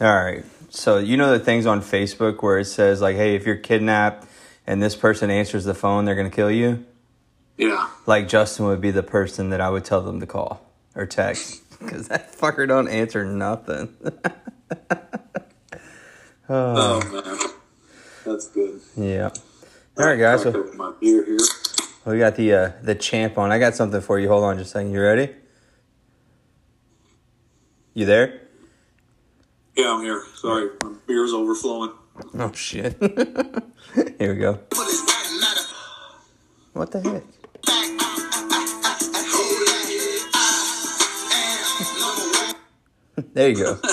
All right. So you know the things on Facebook where it says like, "Hey, if you're kidnapped and this person answers the phone, they're gonna kill you." Yeah. Like Justin would be the person that I would tell them to call or text because that fucker don't answer nothing. Oh, man. That's good. yeah. All right, guys. So my beer here. we got the uh, the champ on. I got something for you. Hold on, just a second. You ready? You there? Yeah, I'm here. Sorry, my beer's overflowing. Oh shit. Here we go. What the heck? There you go.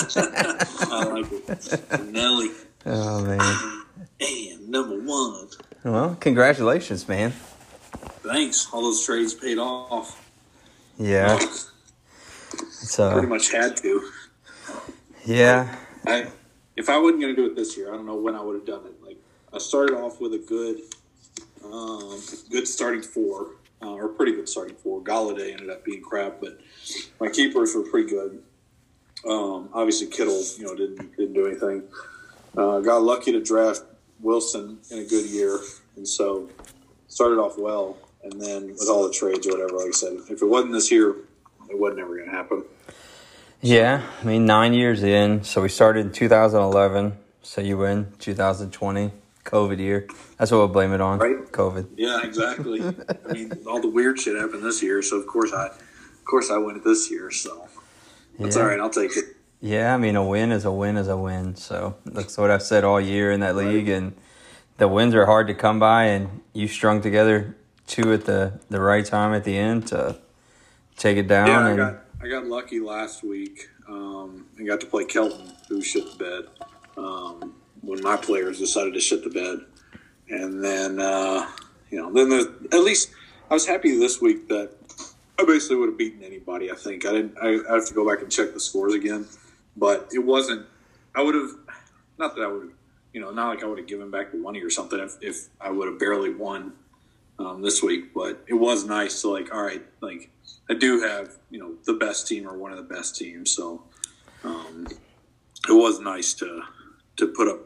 I like it. Nelly. Oh man. And number one. Well, congratulations, man. Thanks. All those trades paid off. Yeah. It's Pretty uh much had to. Yeah. I, if I wasn't going to do it this year, I don't know when I would have done it. Like I started off with a good, um, good starting four, uh, or pretty good starting four. Golladay ended up being crap, but my keepers were pretty good. Um, obviously, Kittle, you know, didn't didn't do anything. Uh, got lucky to draft Wilson in a good year, and so started off well. And then with all the trades or whatever, like I said, if it wasn't this year, it wasn't ever going to happen. Yeah. I mean nine years in. So we started in two thousand eleven. So you win two thousand twenty. COVID year. That's what we'll blame it on. Right. COVID. Yeah, exactly. I mean, all the weird shit happened this year, so of course I, of course I win it this year. So that's Yeah. all right. I'll take it. Yeah, I mean, a win is a win is a win. So that's what I've said all year in that league, and the wins are hard to come by. And you strung together two at the the right time at the end to take it down. Yeah, and I got lucky last week um, and got to play Kelton, who shit the bed um, when my players decided to shit the bed, and then uh, you know then the, at least I was happy this week that I basically would have beaten anybody. I think I didn't. I, I have to go back and check the scores again, but it wasn't. I would have not that I would have. You know, not like I would have given back the money or something if, if I would have barely won um, this week, but it was nice to like, all right, like I do have you know the best team or one of the best teams, so um, it was nice to to put up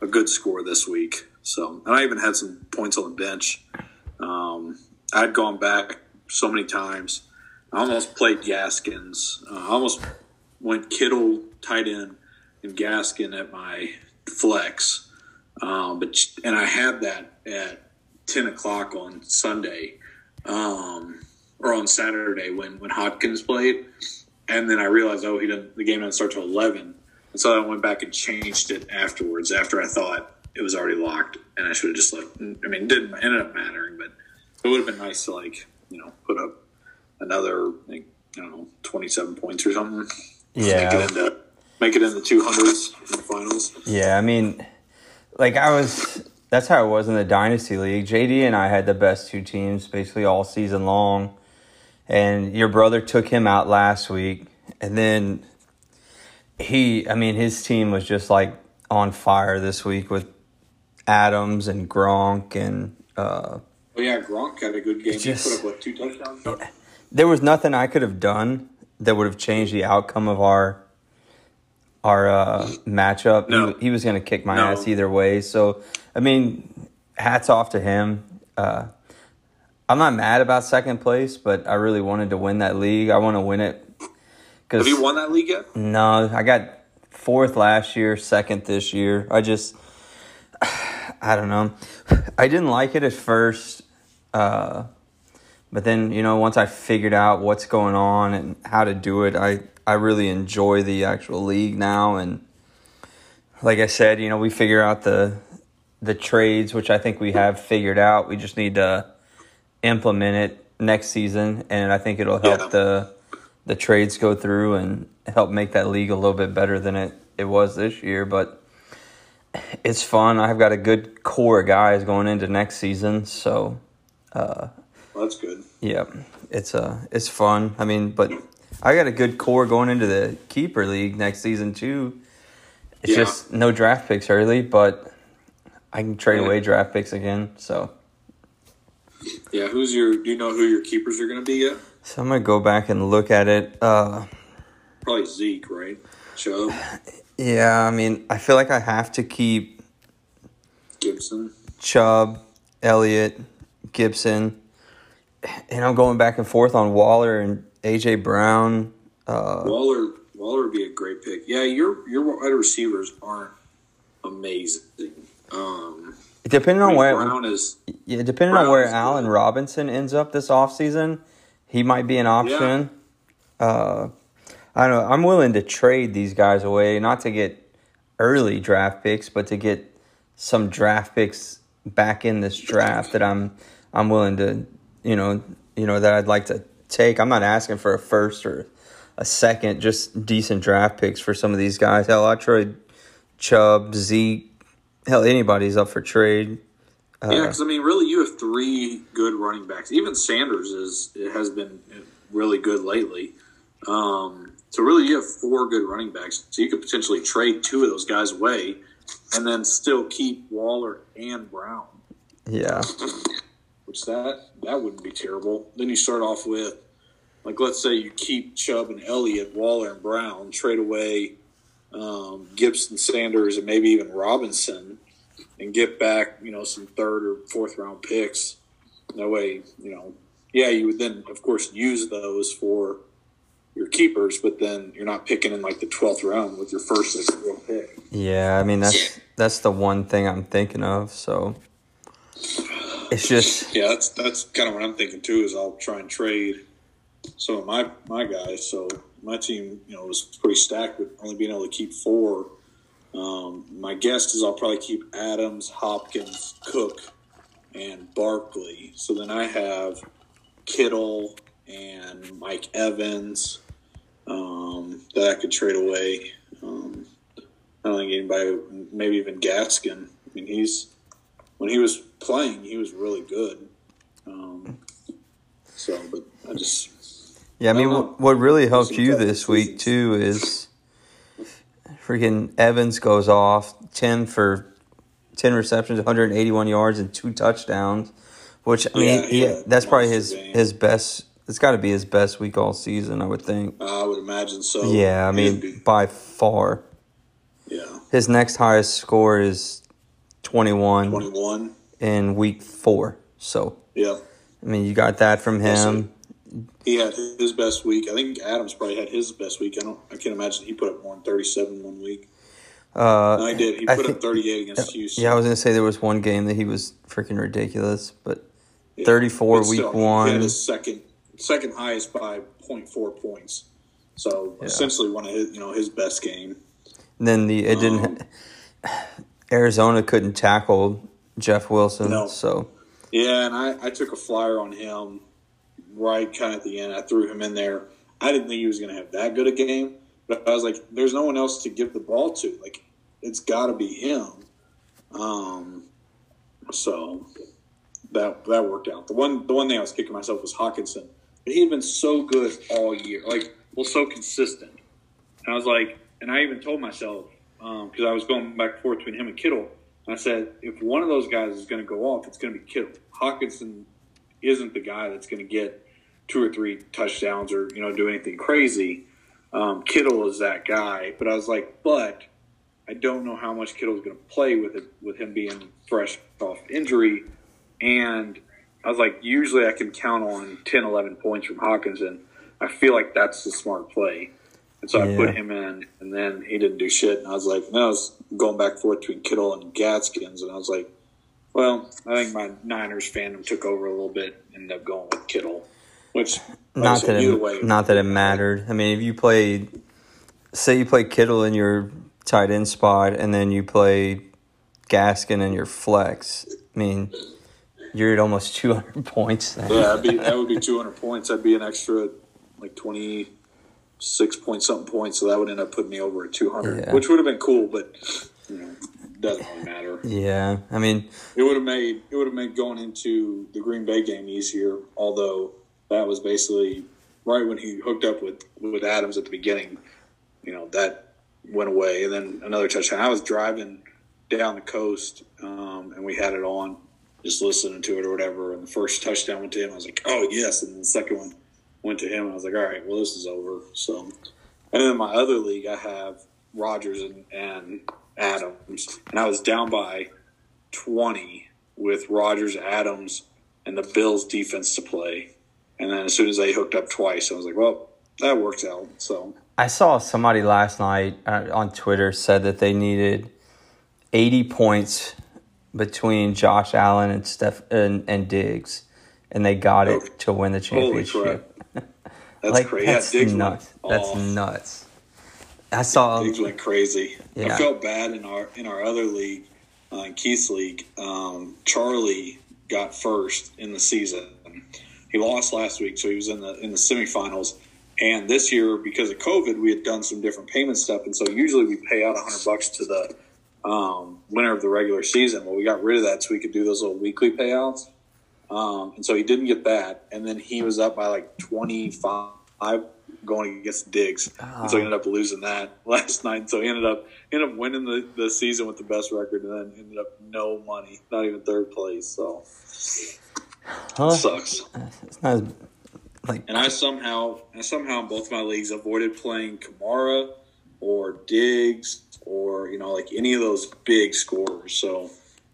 a good score this week. So, and I even had some points on the bench. Um, I'd gone back so many times. I almost played Gaskins. Uh, I almost went Kittle tight end and Gaskin at my flex. Um, but and I had that at ten o'clock on Sunday, um, or on Saturday when when Hopkins played, and then I realized oh he doesn't the game doesn't start till eleven, and so I went back and changed it afterwards after I thought it was already locked, and I should have just left. I mean, it didn't ended up mattering, but it would have been nice to like you know put up another like, I don't know twenty seven points or something. Yeah. make it into make it in the two hundreds in the finals. Yeah, I mean, like I was. That's how it was in the dynasty league. JD and I had the best two teams basically all season long, and your brother took him out last week, and then he. I mean, his team was just like on fire this week with Adams and Gronk and. Uh, Oh yeah, Gronk had a good game. Just- he put up what two touchdowns? there was nothing I could have done that would have changed the outcome of our our uh, matchup. No. He, he was going to kick my No. ass either way. So, I mean, hats off to him. Uh, I'm not mad about second place, but I really wanted to win that league. I want to win it because Have you won that league yet? no, I got fourth last year, second this year. I just, I don't know. I didn't like it at first, uh, but then you know once I figured out what's going on and how to do it, I I really enjoy the actual league now. And like I said, you know we figure out the the trades, which I think we have figured out. We just need to implement it next season, and I think it'll help Yeah. the the trades go through and help make that league a little bit better than it, it was this year. But it's fun. I've got a good core of guys going into next season, so Well, that's good. yeah, it's uh it's fun. I mean, but I got a good core going into the keeper league next season too. It's Yeah. just no draft picks early, but I can trade Yeah. away draft picks again. So Yeah, who's your? Do you know who your keepers are going to be yet? so I'm gonna go back and look at it. Uh, Probably Zeke, right? Chubb. Yeah, I mean, I feel like I have to keep Gibson. Chubb, Elliott, Gibson, and I'm going back and forth on Waller and AJ Brown. Uh, Waller Waller would be a great pick. Yeah, your your wide receivers aren't amazing. Um, depending on where, Brown is yeah, depending on where Allen good. Robinson ends up this offseason, he might be an option. Uh, I don't know. I'm willing to trade these guys away, not to get early draft picks, but to get some draft picks back in this draft that I'm I'm willing to, you know, you know that I'd like to take. I'm not asking for a first or a second, just decent draft picks for some of these guys. Hell, I trade Chubb, Zeke, hell, anybody's up for trade. Uh, yeah, because I mean, really, you have three good running backs. Even Sanders is it has been really good lately. Um, so really, you have four good running backs. So you could potentially trade two of those guys away, and then still keep Waller and Brown. yeah, which that that wouldn't be terrible. Then you start off with, like, let's say you keep Chubb and Elliott, Waller and Brown, trade away um, Gibson, Sanders, and maybe even Robinson, and get back, you know, some third or fourth round picks. That way, you know, yeah, you would then, of course, use those for your keepers, but then you're not picking in like the twelfth round with your first real pick. yeah. I mean, that's that's the one thing I'm thinking of. So it's just Yeah, that's that's kind of what I'm thinking too. Is I'll try and trade some of my my guys. So my team, you know, was pretty stacked with only being able to keep four. Um, my guess is I'll probably keep Adams, Hopkins, Cook, and Barkley. So then I have Kittle and Mike Evans um, that I could trade away. Um, I don't think anybody, maybe even Gaskin. I mean, he's when he was playing, he was really good. Um, so, but I just yeah. I mean, I what, what really helped you this week too is freaking Evans goes off ten for ten receptions, 181 yards, and two touchdowns. Which I mean, Yeah, he, yeah, that's probably his his best. It's got to be his best week all season, I would think. I would imagine so. Yeah, I mean, by far. yeah, His next highest score is 21 twenty-one. in week four. So, Yeah, I mean, you got that from him. He had his best week. I think Adams probably had his best week. I don't. I can't imagine he put up more than thirty-seven one week. Uh, No, he did. He I put think- up thirty-eight against Houston. yeah, I was going to say there was one game that he was freaking ridiculous, but Yeah. 34 But week still, He one. had his second second highest by 0.4 points. So essentially, one of his you know his best game. then the it didn't. Arizona couldn't tackle Jeff Wilson, No. so Yeah, and I, I took a flyer on him right kind of at the end. I threw him in there. I didn't think he was going to have that good a game, but I was like, there's no one else to give the ball to. Like, it's got to be him. Um, so that that worked out. The one the one thing I was kicking myself was Hockenson. But he had been so good all year, like well, so consistent. And I was like, and I even told myself because I was going back and forth between him and Kittle. I said, if one of those guys is going to go off, it's going to be Kittle. Hockenson isn't the guy that's going to get two or three touchdowns or you know do anything crazy. Um, Kittle is that guy, but I was like, but I don't know how much Kittle's going to play with it with him being fresh off injury, and I was like, usually I can count on 10, 11 points from Hockenson. I feel like that's the smart play. And so I put him in, and then he didn't do shit. And I was like, no, I was going back and forth between Kittle and Gaskins, and I was like, well, I think my Niners fandom took over a little bit, and ended up going with Kittle, which not that it, way, not that it mattered. I mean, if you play, say you play Kittle in your tight end spot, and then you play Gaskin in your flex. I mean, you're at almost 200 points. Then. Yeah, be, that would be 200 points. That'd be an extra like 26 point something points. So that would end up putting me over at 200, Yeah. which would have been cool, but you know, doesn't really matter. Yeah, I mean, It would have made it would have made going into the Green Bay game easier. Although that was basically right when he hooked up with with Adams at the beginning. You know that went away, and then another touchdown. I was driving down the coast, um, and we had it on, just listening to it or whatever. And the first touchdown went to him. I was like, "Oh yes!" And the second one went to him. I was like, "All right, well this is over." So, and then my other league, I have Rodgers and, and Adams, and I was down by twenty with Rodgers, Adams, and the Bills defense to play. And then as soon as they hooked up twice, I was like, well, that works out. So I saw somebody last night uh, on Twitter said that they needed 80 points between Josh Allen and Steph and, and Diggs, and they got it Oh, to win the championship. that's like crazy. that's yeah, nuts. That's off. nuts. I saw. Diggs went crazy. Yeah. I felt bad in our in our other league, uh, in Keith's league. Um, Charlie got first in the season. He lost last week, so he was in the in the semifinals. And this year, because of COVID, we had done some different payment stuff, and so usually we pay out hundred bucks to the um, winner of the regular season. Well, we got rid of that so we could do those little weekly payouts. Um, and so he didn't get that, and then he was up by like twenty five going against Diggs, and so he ended up losing that last night. So he ended up ended up winning the, the season with the best record, and then ended up no money, not even third place. So Huh? sucks. It's not as, like And I somehow, I somehow in both my leagues avoided playing Kamara or Diggs or you know like any of those big scorers. So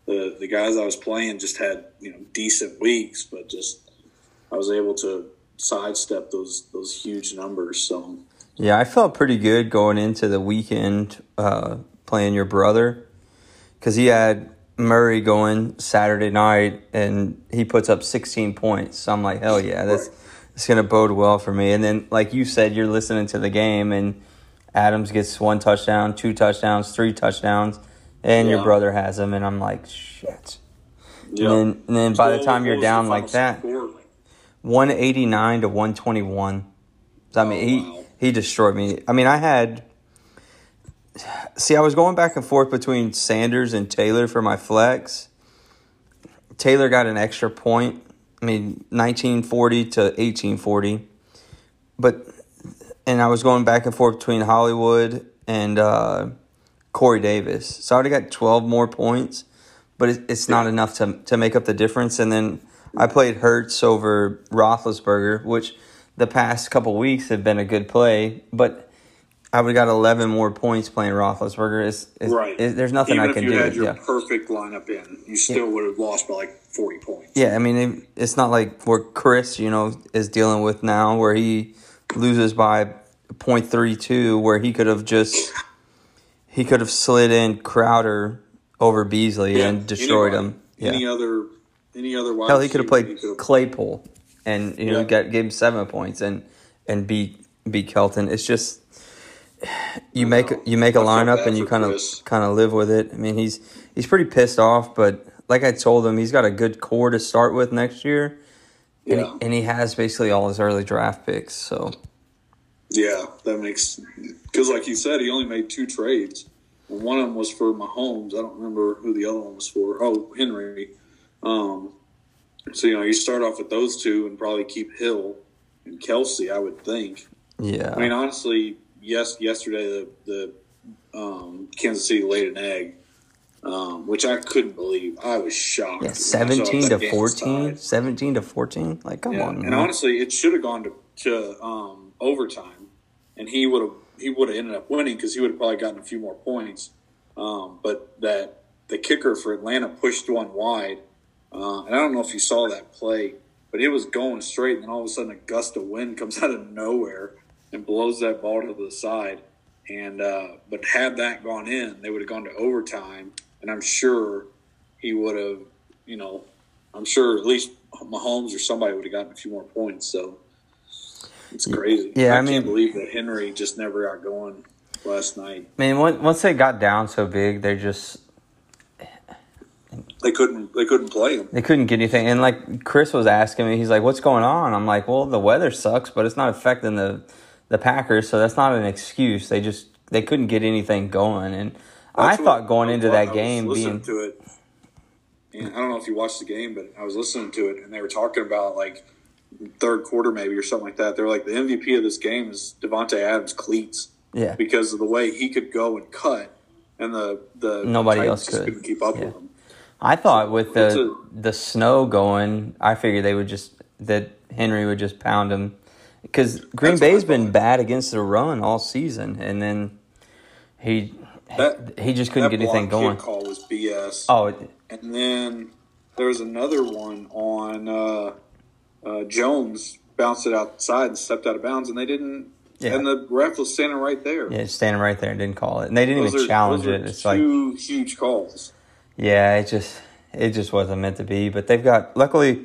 the the guys I was playing just had you know decent weeks, but just I was able to sidestep those those huge numbers. So Yeah, I felt pretty good going into the weekend uh, playing your brother because he had Murray going Saturday night and he puts up 16 points. So I'm like, hell yeah, that's it's gonna bode well for me. And then, like you said, you're listening to the game and Adams gets one touchdown, two touchdowns, three touchdowns, and your brother has them, and I'm like, shit. yeah. And then, and then by the time you're down like that, 189 to 121. I mean, Oh, he he destroyed me. I mean, I had see, I was going back and forth between Sanders and Taylor for my flex. Taylor got an extra point. I mean, 1940 to 1840. But and I was going back and forth between Hollywood and uh, Corey Davis. So I already got 12 more points, but it, it's not enough to to make up the difference. And then I played Hurts over Roethlisberger, which the past couple weeks have been a good play, but I would have got 11 more points playing Roethlisberger. It's, it's, Right. there's nothing Even I can if you do. had your yeah. perfect lineup in, you still would have lost by like forty points. Yeah, I mean, it, it's not like where Chris, you know, is dealing with now, where he loses by 0.32, where he could have just he could have slid in Crowder over Beasley and destroyed Anybody, him. Yeah. Any other any other wide Hell, he could have played Claypool and you know Yeah. got gave him seven points and and beat beat Kelton. It's just you make you make a lineup and you kind of kind of live with it. I mean, he's he's pretty pissed off, but like I told him, he's got a good core to start with next year, and, Yeah. he, and he has basically all his early draft picks. So Yeah, that makes because, like you said, he only made two trades. One of them was for Mahomes. I don't remember who the other one was for. Oh, Henry. Um, so you know, you start off with those two and probably keep Hill and Kelsey. I would think. yeah, I mean, honestly, yes. Yesterday, the the um, Kansas City laid an egg, um, which I couldn't believe. I was shocked. yeah, when I saw seventeen to game 14, 17 to fourteen. Like, come Yeah, on, and man. honestly, it should have gone to, to um, overtime, and he would have he would have ended up winning because he would have probably gotten a few more points. Um, but that the kicker for Atlanta pushed one wide, uh, and I don't know if you saw that play, but it was going straight, and then all of a sudden a gust of wind comes out of nowhere and blows that ball to the side. And uh, but had that gone in, they would have gone to overtime, and I'm sure he would have, you know, I'm sure at least Mahomes or somebody would have gotten a few more points. So it's crazy. Yeah, I I, mean- can't believe that Henry just never got going last night. I mean, once once they got down so big, they just They couldn't. They couldn't play him. They couldn't get anything. And like Chris was asking me, he's like, "What's going on?" I'm like, "Well, the weather sucks, but it's not affecting the the Packers, so that's not an excuse. They just they couldn't get anything going." And I That's thought going I into that I game listening being to it. And I don't know if you watched the game, but I was listening to it, and they were talking about like third quarter maybe or something like that. They were like the MVP of this game is Davante Adams cleats yeah, because of the way he could go and cut, and the the Nobody Titans else could. couldn't keep up Yeah. with him. I thought with the a- the snow going, I figured they would just that Henry would just pound him because Green That's Bay's been bad against the run all season, and then he That- he just couldn't get anything going. call was BS. Oh, it- And then there was another one on uh, uh, Jones bounced it outside and stepped out of bounds, and they didn't. Yeah. And the ref was standing right there. yeah, standing right there and didn't call it, and they didn't Those even are- challenge it. It's like two huge calls. Yeah, it just it just wasn't meant to be. But they've got luckily.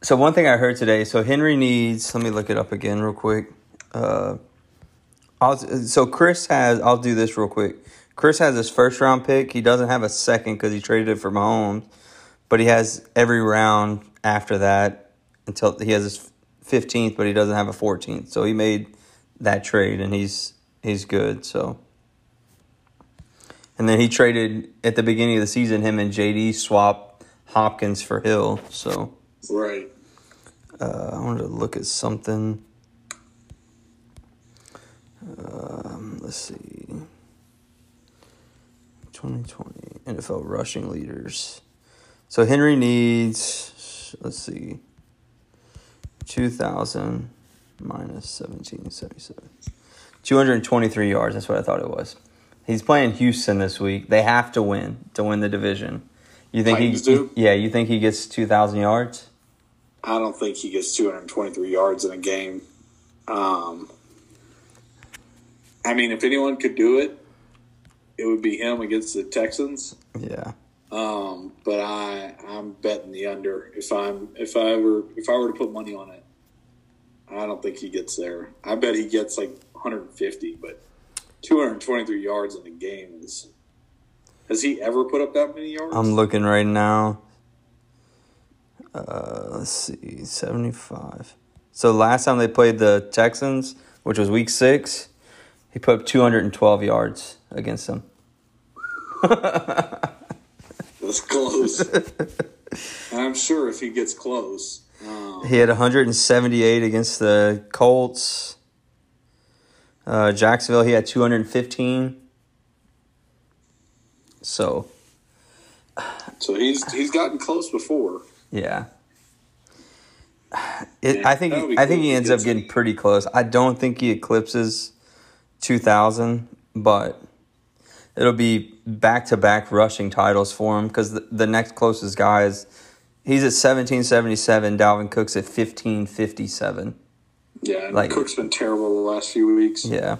So one thing I heard today. So Henry needs. Let me look it up again real quick. Uh, I'll, so Chris has. I'll do this real quick. Chris has his first round pick. He doesn't have a second because he traded it for Mahomes, but he has every round after that until he has his fifteenth, but he doesn't have a fourteenth. So he made that trade, and he's he's good. So. And then he traded at the beginning of the season. Him and JD swap Hopkins for Hill. So Right. uh, I wanted to look at something. Um, let's see. 2020 NFL rushing leaders. So Henry needs. Let's see. 2,000 minus 1777. 223 yards. That's what I thought it was. He's playing Houston this week. They have to win to win the division. You think Titans he? do? Yeah, you think he gets 2,000 yards? I don't think he gets 223 yards in a game. Um, I mean, if anyone could do it, it would be him against the Texans. Yeah. Um, but I I'm betting the under. If I'm if I were if I were to put money on it, I don't think he gets there. I bet he gets like 150, but 223 yards in a game is. Has he ever put up that many yards? I'm looking right now. Uh, let's see, 75. So last time they played the Texans, which was week six, he put up 212 yards against them. That's close. I'm sure if he gets close. Um, He had 178 against the Colts. Uh, Jacksonville, he had 215. So, so he's he's gotten close before. Yeah. It, I think that would be I think he ends up getting pretty close. I don't think he eclipses 2000, but it'll be back to back rushing titles for him because the, the next closest guy is he's at 1777. Dalvin Cook's at 1557. Yeah, and Like- Cook's been terrible the last few weeks. Yeah,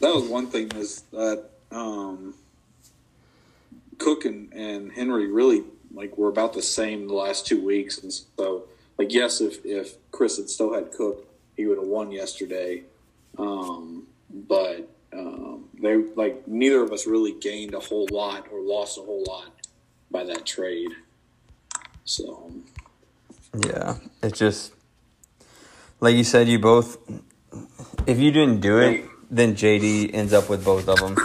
That was one thing is that um, Cook and, and Henry really like we're about the same the last two weeks, and so like yes, if if Chris had still had Cook, he would have won yesterday. Um, but um, they like neither of us really gained a whole lot or lost a whole lot by that trade. So yeah. It's just like you said. You both. If you didn't do it, then JD ends up with both of them.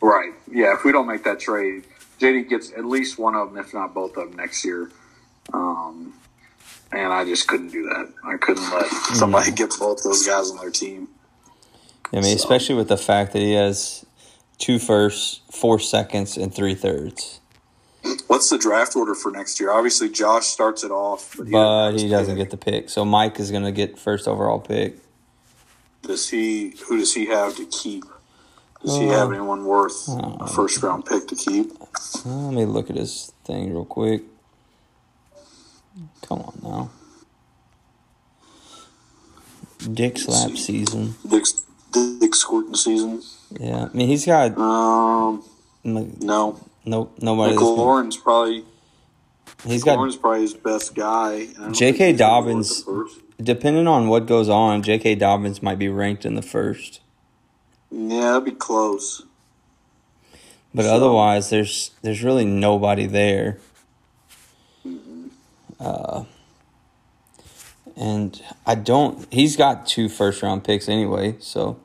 Right. Yeah. If we don't make that trade, JD gets at least one of them, if not both of them, next year. Um, and I just couldn't do that. I couldn't let somebody get both those guys on their team. I mean, So- especially with the fact that he has two firsts, four seconds, and three thirds. What's the draft order for next year? Obviously, Josh starts it off, but he, But he doesn't get the pick. So Mike is going to get first overall pick. Does he? Who does he have to keep? Does he Uh, have anyone worth a first round pick to keep? Uh, let me look at his thing real quick. Come on now. Dick slap season. Dick's, Dick squirting season? Yeah, I mean he's got Um, no. nope nobody. Lauren's probably He's got Lauren's probably his best guy. and I don't J.K. think he's gonna work Dobbins- depending on what goes on. J.K. Dobbins might be ranked in the first, Yeah, that'd be close. but So- otherwise there's there's really nobody there. Uh, and I don't. He's got two first round picks anyway, so.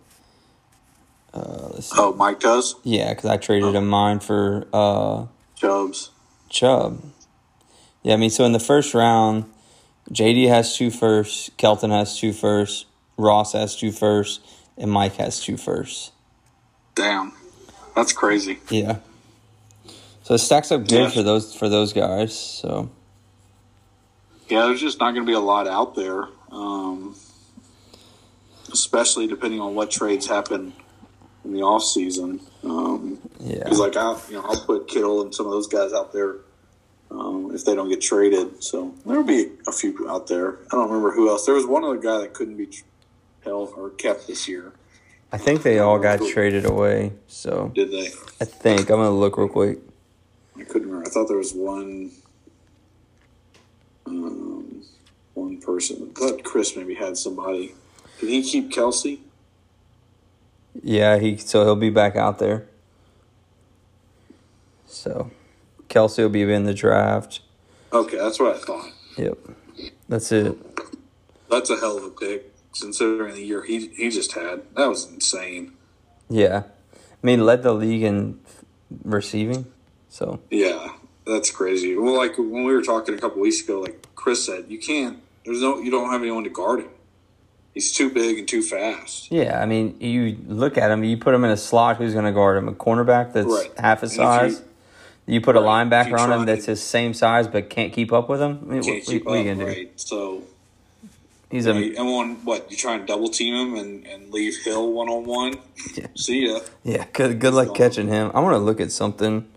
Uh, let's see. Oh, Mike does. Yeah, because I traded him mine for uh, Chubbs. Chubb. Yeah, I mean, so in the first round, JD has two firsts, Kelton has two firsts, Ross has two firsts, and Mike has two firsts. Damn, that's crazy. Yeah. So it stacks up good Yeah. for those for those guys. So Yeah, there's just not going to be a lot out there, um, especially depending on what trades happen in the off season. Um, Yeah. Because like I, you know, I'll put Kittle and some of those guys out there um, if they don't get traded. So there'll be a few out there. I don't remember who else. There was one other guy that couldn't be held or kept this year. I think they all got traded away. So Did they? I think I'm gonna look real quick. I couldn't remember. I thought there was one. Um, one person. I thought Chris maybe had somebody. Did he keep Kelsey? Yeah, he so he'll be back out there. So Kelsey will be in the draft. Okay, that's what I thought. Yep. That's it. That's a hell of a pick considering the year he he just had. That was insane. Yeah. I mean led the league in receiving. So Yeah, that's crazy. Well, like when we were talking a couple weeks ago, like Chris said, you can't. There's no. You don't have anyone to guard him. He's too big and too fast. yeah, I mean you look at him, you put him in a slot, who's gonna guard him? A cornerback that's Right. half his you- size. You, put a Right. If linebacker on him that's his same size but can't keep up with him. I mean, Can't what, keep what, what are you up, gonna do? right? So He's you a and one what you try and double team him and, and leave Hill one on one. Yeah. See ya. Yeah, good good luck catching him. I want to look at something.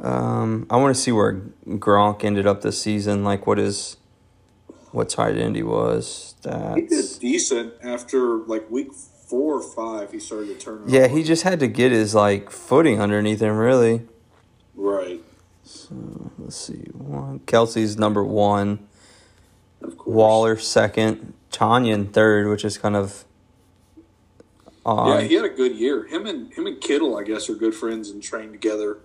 Um, I want to see where Gronk ended up this season. Like what is his what tight end he was. He did decent after like week four or five. He started to turn. yeah. He just had to get his like footing underneath him. Really. right. So let's see. One Kelsey's number one. Of course. Waller second. Tonyan third, which is kind of odd. Yeah, he had a good year. Him and him and Kittle, I guess, are good friends and train together.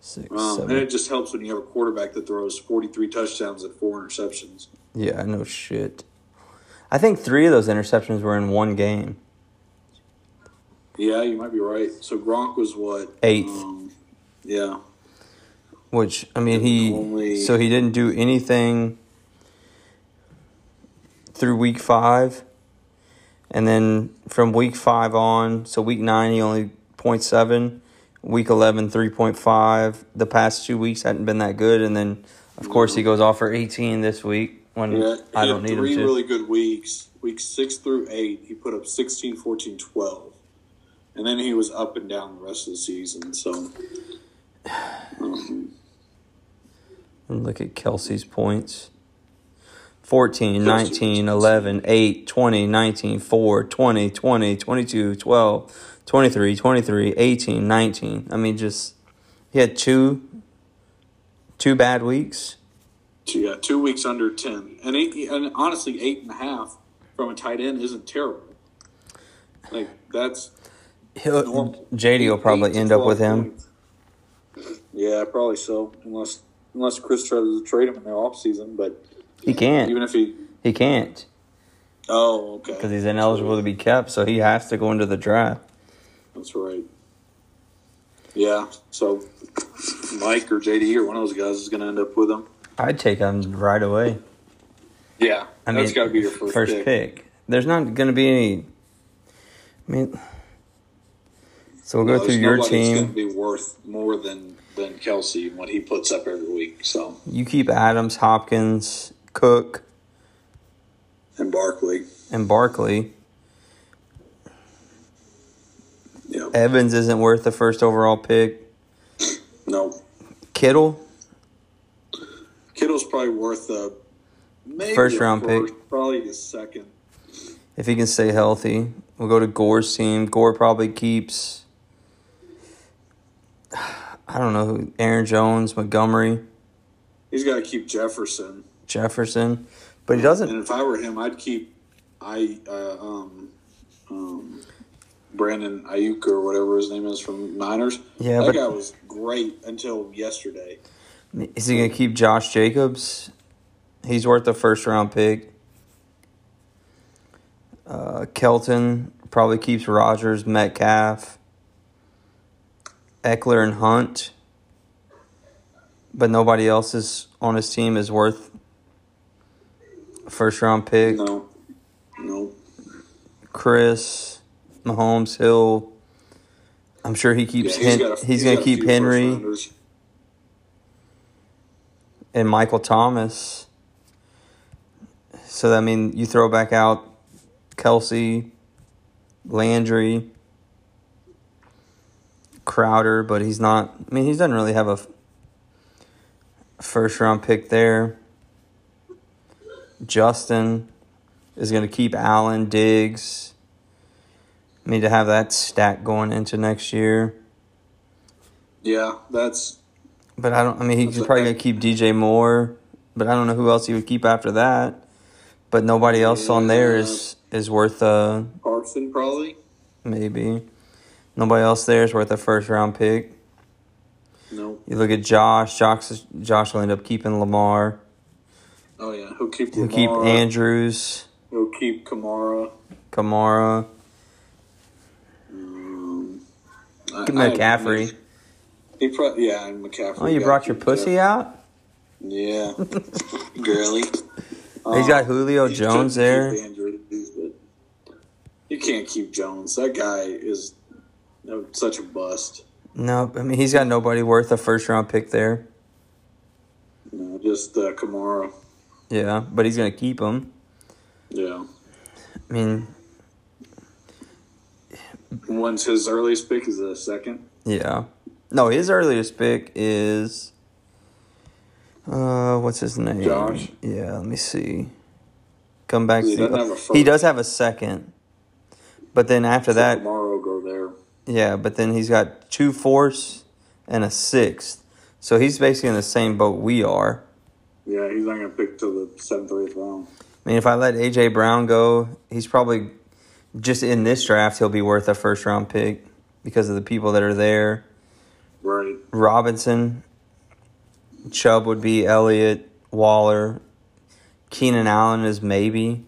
Six, Um, seven. and it just helps when you have a quarterback that throws 43 touchdowns and four interceptions. Yeah, no shit. I think three of those interceptions were in one game. Yeah, you might be right. So Gronk was what? Eighth. Um, yeah. Which I mean, he Only- so he didn't do anything through week five, and then from week five on, so week nine he only 0.7, week 11 3.5. The past two weeks hadn't been that good, and then of course he goes off for 18 this week when Yeah. I don't need him three to. really good weeks. Week six through eight, he put up 16, 14, 12. And then he was up and down the rest of the season. So, um, And look at Kelsey's points. 14, 19, 11, 8, 20, 19, 4, 20, 20, 22, 12, 23, 23, 18, 19. I mean, just, he had two, two bad weeks. yeah, two weeks under 10. And, eight, and honestly, eight and a half from a tight end isn't terrible. Like, that's He'll, normal. JD will probably to end up with him. points. Yeah, probably so. Unless unless Chris tries to trade him in the offseason. But He can't. even if he. He can't Oh, okay. because he's ineligible to be kept, so he has to go into the draft. That's right. Yeah, so Mike or JD or one of those guys is going to end up with him. I'd take him right away. Yeah, I that's mean, got to be your first, pick. There's not going to be any. I mean, so we'll go through your team. going to be worth more than than Kelsey and what he puts up every week. So You keep Adams, Hopkins, Cook, and Barkley, and Barkley. yeah, Evans isn't worth the first overall pick. no, Kittle, Kittle's probably worth a maybe First round pick. probably the second. if he can stay healthy. We'll go to Gore's team. Gore probably keeps. I don't know who. Aaron Jones, Montgomery, He's got to keep Jefferson, Jefferson, but he doesn't. and if I were him, I'd keep I uh, um um Brandon Aiyuk or whatever his name is from Niners. Yeah, that but- guy was great until yesterday. Is he going to keep Josh Jacobs? He's worth a first round pick. Uh, Kelton probably keeps Rodgers, Metcalf, Ekeler, and Hunt. But nobody else is on his team is worth a first round pick. No, no. Chris, Mahomes, Hill. I'm sure he keeps. Yeah, Hen- a- he's going to keep Henry. and Michael Thomas. So I mean, you throw back out Kelsey, Landry, Crowder, but he's not. I mean, he doesn't really have a first round pick there. Justin is going to keep Allen, Diggs. Need to have that stack going into next year. Yeah, that's But I don't. I mean, he's probably okay. gonna keep DJ Moore, but I don't know who else he would keep after that. But nobody else on there is is worth a Carson probably. maybe. Nobody else there is worth a first round pick. No. You look at Josh. Josh Josh will end up keeping Lamar. Oh yeah, he'll keep He'll keep Andrews, He'll keep Kamara. Kamara, Um, I- McCaffrey. He pro- yeah, and McCaffrey. Oh, you brought your pussy out. Yeah, girly. He's got Julio you Jones there. Andrews, You can't keep Jones. That guy is no, such a bust. No, I mean he's got nobody worth a first round pick there. Know, just uh, Kamara. Yeah, but he's gonna keep him. Yeah. I mean, When's his earliest pick? Is a second? yeah. No, his earliest pick is uh what's his name? Josh? Yeah, let me see. Come back He to doesn't have he does have a second. But then after So that, Kamara will go there. Yeah, but then he's got two fourths and a sixth. So he's basically in the same boat we are. Yeah, he's not going to pick till the seventh or eighth round. I mean, if I let AJ Brown go, he's probably just in this draft. He'll be worth a first round pick because of the people that are there. Right. Robinson, Chubb would be Elliott, Waller, Keenan Allen is maybe,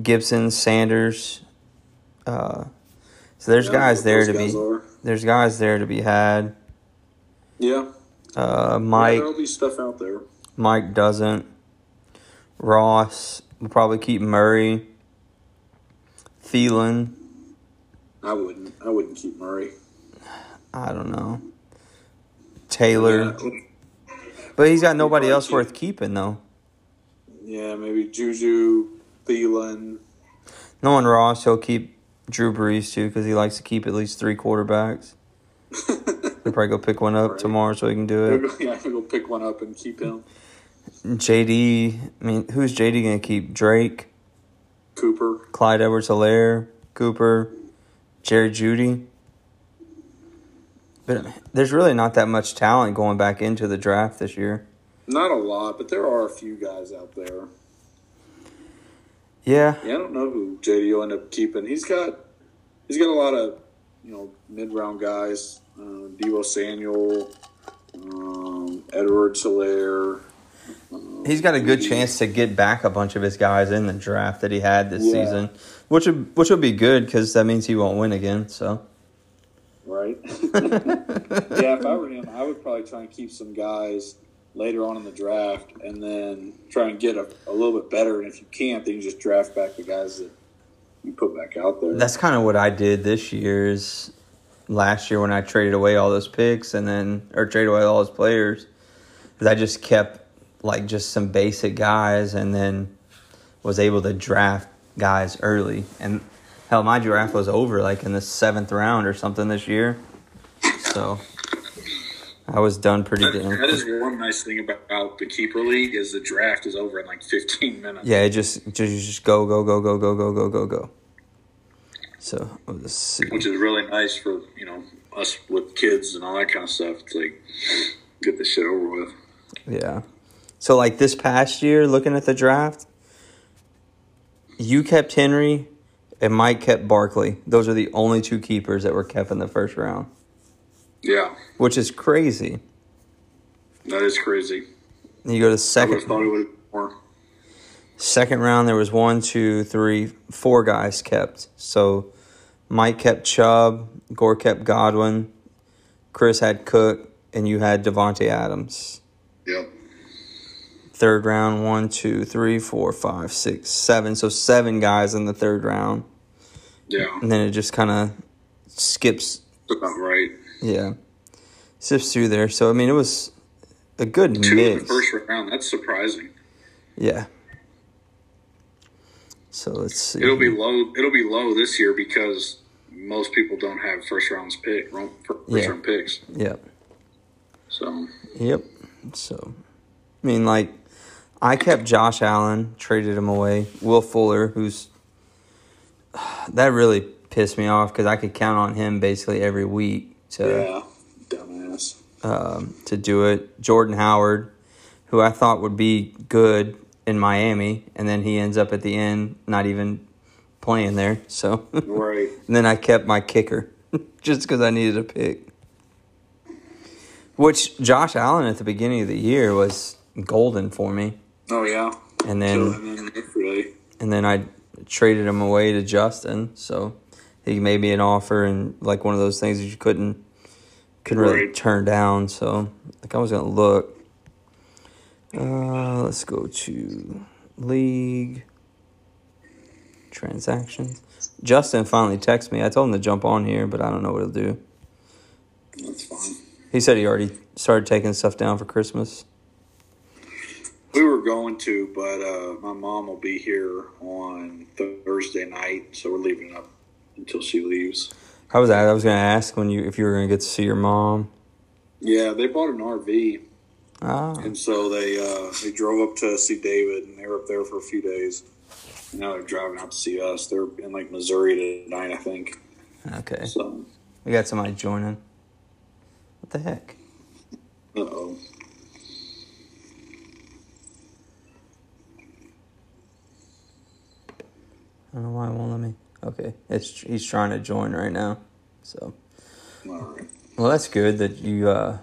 Gibson, Sanders. Uh, so there's Yeah, guys there to guys be. are. There's guys there to be had. Yeah. Uh, yeah. Mike There'll be stuff out there. Mike doesn't. Ross will probably keep Murray. Thielen, I wouldn't. I wouldn't keep Murray. I don't know. Taylor, Yeah, but he's got nobody else worth keeping though. yeah, maybe Juju, Thielen. one, Ross, he'll keep Drew Brees too because he likes to keep at least three quarterbacks. He'll probably go pick one up Right. tomorrow so he can do it. yeah, he'll go pick one up and keep him. JD, I mean, who's JD gonna keep? Drake, Cooper. Clyde Edwards-Helaire, Cooper, Jerry Jeudy. But there's really not that much talent going back into the draft this year. Not a lot, but there are a few guys out there. Yeah, Yeah, I don't know who JD will end up keeping. He's got he's got a lot of you know mid round guys. Uh, Deebo Samuel, um, Edward Helaire. Um, he's got a good chance to get back a bunch of his guys in the draft that he had this Yeah. season, which would which would be good because that means he won't win again. So Right. yeah, if I were him, I would probably try and keep some guys later on in the draft, and then try and get a, a little bit better. And if you can't, then you just draft back the guys that you put back out there. that's kind of what I did this year. Is last year when I traded away all those picks and then or traded away all those players, is I just kept like just some basic guys and then was able to draft guys early. And hell, my draft was over like in the seventh round or something this year. So I was done pretty That- damn. that is one nice thing about the keeper league is the draft is over in like 15 minutes. Yeah, it just just just go go go go go go go go go. So let's see. which is really nice for you know us with kids and all that kind of stuff. It's like get this shit over with. Yeah. So like this past year, looking at the draft, you kept Henry and Mike kept Barkley. Those are the only two keepers that were kept in the first round, Yeah, which is crazy. that is crazy. You go to I second thought it would have more. second round. There was one, two, three, four guys kept. So Mike kept Chubb, Gore kept Godwin, Chris had Cook, and you had Davante Adams. Yep. Third round, one, two, three, four, five, six, seven. So seven guys in the third round. Yeah, and then it just kind of skips about right. Yeah sips through there so i mean it was a good Two in the first round. That's surprising. yeah So let's see. It'll be low. It'll be low this year because most people don't have first rounds pick, first Yeah. round picks. Yep. So Yep. So, I mean, like, I kept Josh Allen, traded him away. Will Fuller, who's that really pissed me off because I could count on him basically every week to yeah, dumbass. um, to do it. Jordan Howard, who I thought would be good in Miami, and then he ends up at the end not even playing there. So, right, and then I kept my kicker just because I needed a pick. Which Josh Allen at the beginning of the year was golden for me, Oh yeah. and then so, and then really, and then I traded him away to Justin. So he made me an offer, and like one of those things that you couldn't couldn't really turn down. So like I was gonna look. Uh, let's go to league transactions. Justin finally texted me. I told him to jump on here, but I don't know what he'll do. that's fine. He said he already started taking stuff down for Christmas. We were going to, but uh, my mom will be here on Thursday night, so we're leaving up until she leaves. How was that? I was gonna ask when you if you were gonna get to see your mom. Yeah, they bought an RV, Ah, and so they uh, they drove up to see David, and they were up there for a few days. And now they're driving out to see us. They're in like Missouri tonight, I think. okay. So, We got somebody joining. What the heck? uh oh. I don't know why it won't let me. Okay, it's he's trying to join right now. So, right. well, that's good that you. uh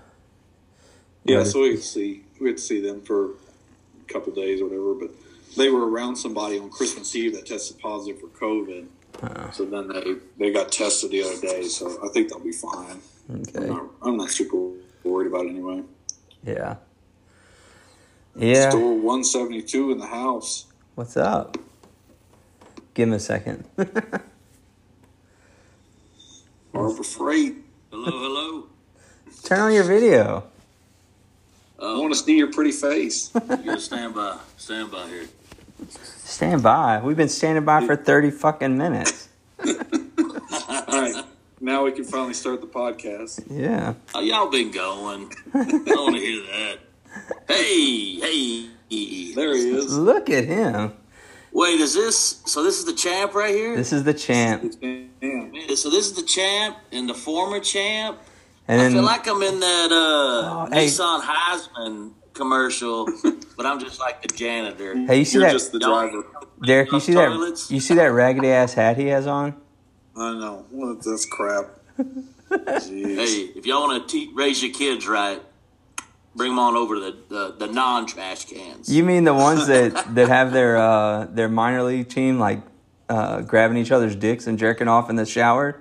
Yeah, Right. so we could see we had to see them for a couple days or whatever, but they were around somebody on Christmas Eve that tested positive for COVID. uh, So then they they got tested the other day, so I think they'll be fine. I'm Okay. not, I'm not super worried about it anyway. Yeah. Yeah. Store 172 in the house. What's up? Give him a second. Harbor Freight. Hello, hello. Turn on your video. Uh, I Oh, want to see your pretty face. you gotta stand by. Stand by here. Stand by. We've been standing by for thirty fucking minutes. All right, now we can finally start the podcast. Yeah. How y'all been going? I want to hear that. Hey, hey. There he is. Look at him. Wait, is this? So this is the champ right here. This is the champ, Man, So this is the champ and the former champ. and I then feel like I'm in that uh, Oh, hey. Nissan Heisman commercial, but I'm just like the janitor. hey, you see you're that, just the driver. Derek? You see that? toilets? You see that raggedy ass hat he has on? I know. What this crap? Jeez. Hey, if y'all want to te- raise your kids right, bring them on over to the the, the non trash cans. You mean the ones that that have their uh their minor league team like uh grabbing each other's dicks and jerking off in the shower?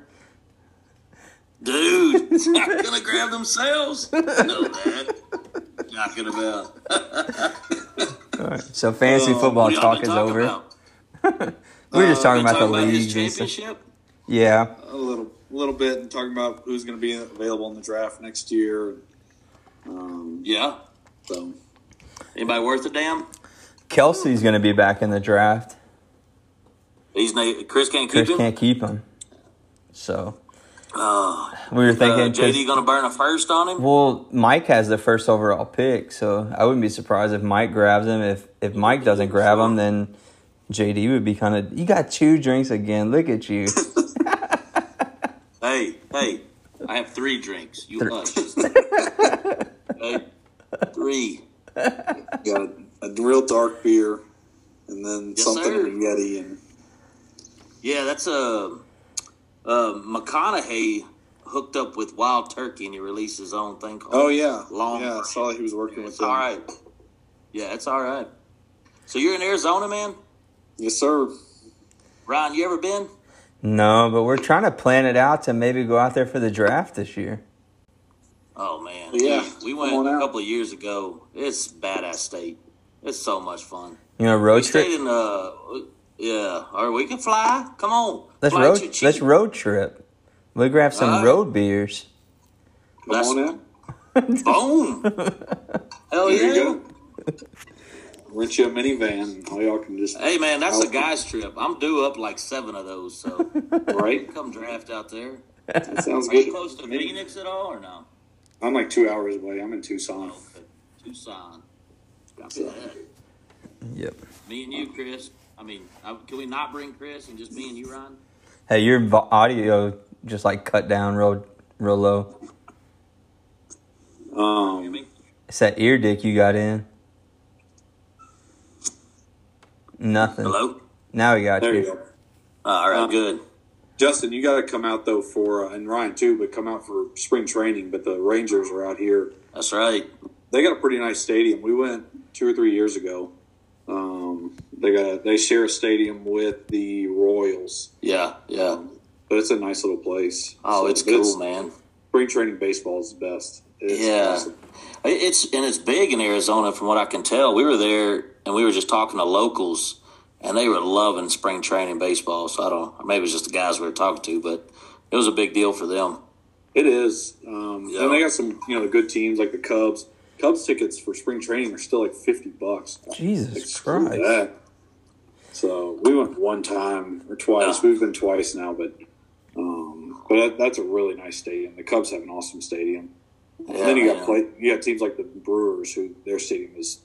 Dude, not gonna grab themselves. Know that. Talking about. So fantasy Oh, football What talk is over. We were just Uh, talking Been about the talking leagues his and stuff. championship. Yeah, a little, little bit, and talking about who's going to be available in the draft next year. Um, Yeah. so Anybody worth a damn? Kelsey's going to be back in the draft. He's na- Chris can't keep Chris him. can't keep him, so Oh, we were thinking uh, thinking. 'cause- JD gonna burn a first on him? well, Mike has the first overall pick, so I wouldn't be surprised if Mike grabs him. If if Mike doesn't grab him, then JD would be kind of. You got two drinks again. Look at you. Hey, hey, I have three drinks. You hush. hey, three. got a real dark beer, and then Yes, something sir. in a Yeti, and Yeah, that's a uh, uh, McConaughey hooked up with Wild Turkey and he released his own thing called. oh yeah, Long yeah, I saw that he was working with It's them. all right. Yeah, it's all right. So you're in Arizona, man? Yes, sir. Ryan, you ever been? no, but we're trying to plan it out to maybe go out there for the draft this year. Oh man, Yeah, we, we went a couple of years ago. It's badass state. It's so much fun. You know, road stayed trip. in uh, yeah, or we can fly. Come on, Let's Fly road. Let's road trip. We grab some All right. road beers. Come That's- on in. Boom! Hell There yeah! you rent you a minivan. All y'all can just Hey man, that's a I'll- guy's trip. I'm due up like seven of those, so right. come draft out there. That sounds Are you good. close to Phoenix at all or no? I'm like two hours away. I'm in Tucson. Okay. Tucson. Copy that. Yep. Me and you, Chris. I mean, uh, can we not bring Chris and just me and you, Ron? Hey, your vo- audio just like cut down real, real low. Hear Um, me? It's that ear dick you got in. Nothing. Hello. Now we got there you. you go. all right, Uh, good. Justin, you got to come out though for uh, and Ryan too, but come out for spring training. But the Rangers are out here. That's right. They got a pretty nice stadium. We went two or three years ago. Um, they got they share a stadium with the Royals, Yeah, yeah. but it's a nice little place. Oh, So it's cool, man. Spring training baseball is the best. It's Yeah. awesome. It's and it's big in Arizona, from what I can tell. We were there and we were just talking to locals, and they were loving spring training baseball. So I don't, or maybe it was just the guys we were talking to, but it was a big deal for them. It is, um, Yeah. and they got some you know good teams like the Cubs. Cubs tickets for spring training are still like fifty bucks. Jesus Like, screw Christ. that. So we went one time or twice. Yeah. We've been twice now, but um, but that, that's a really nice stadium. The Cubs have an awesome stadium. and then you got man. play, you got teams like the Brewers, who their stadium is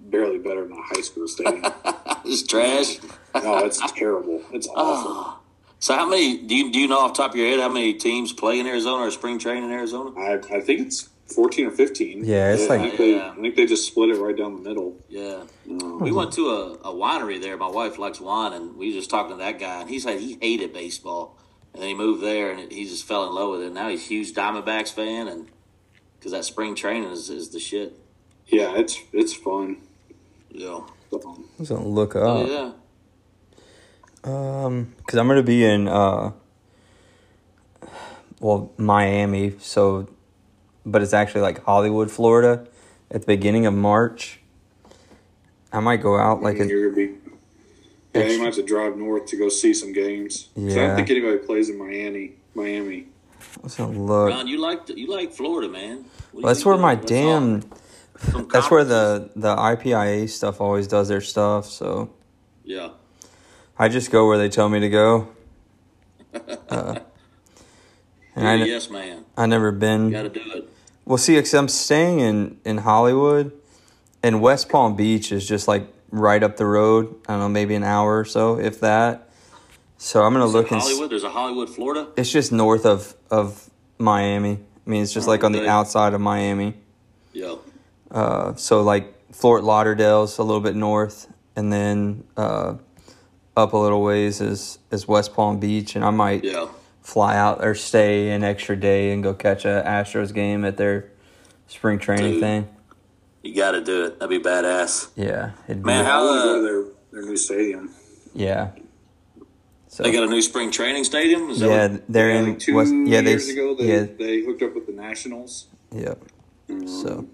barely better than a high school stadium. it's trash. no, it's terrible. It's awful. Oh. So how many do you do you know off the top of your head how many teams play in Arizona or spring training in Arizona? I, I think it's fourteen or fifteen. Yeah, it's I like- think they, Yeah. I think they just split it right down the middle. Yeah. Um, We went to a, a winery there. My wife likes wine, and we were just talking to that guy, and he said he hated baseball, and then he moved there, and it, he just fell in love with it. Now he's a huge Diamondbacks fan, and because that spring training is, is the shit. yeah, it's it's fun. Yeah. So, I was gonna look Oh up. yeah. Um, because I'm gonna be in uh, well, Miami. So, but it's actually like Hollywood, Florida, at the beginning of March. I might go out like a you're gonna be. Yeah, you might have to drive north to go see some games. 'Cause I don't think anybody plays in Miami. Miami. I was gonna look. Ron, you like you like Florida, man. What do you Well, that's where my what's damn. all- some That's where the the IPIA stuff always does their stuff. So yeah. I just go where they tell me to go. Uh, and I, You're a n- yes, man. I never been. got to do it. Well, see, because I'm staying in in Hollywood, and West Palm Beach is just like right up the road. I don't know, maybe an hour or so, if that. So I'm gonna Is look s- Hollywood. There's a Hollywood, Florida. It's just north of of Miami. I mean, it's just like on the outside of Miami. Yeah. Uh, so like Fort Lauderdale's a little bit north, and then uh, up a little ways is is West Palm Beach, and I might Yeah. fly out or stay an extra day and go catch a Astros game at their spring training Dude. thing. You got to do it. That'd be badass. Yeah, it'd be, Man, I how- want to go uh, their, their new stadium. yeah. So They got a new spring training stadium. Is that yeah, what- they're Yeah, in think two West. Yeah, they ago they, yeah they hooked up with the Nationals. yeah. So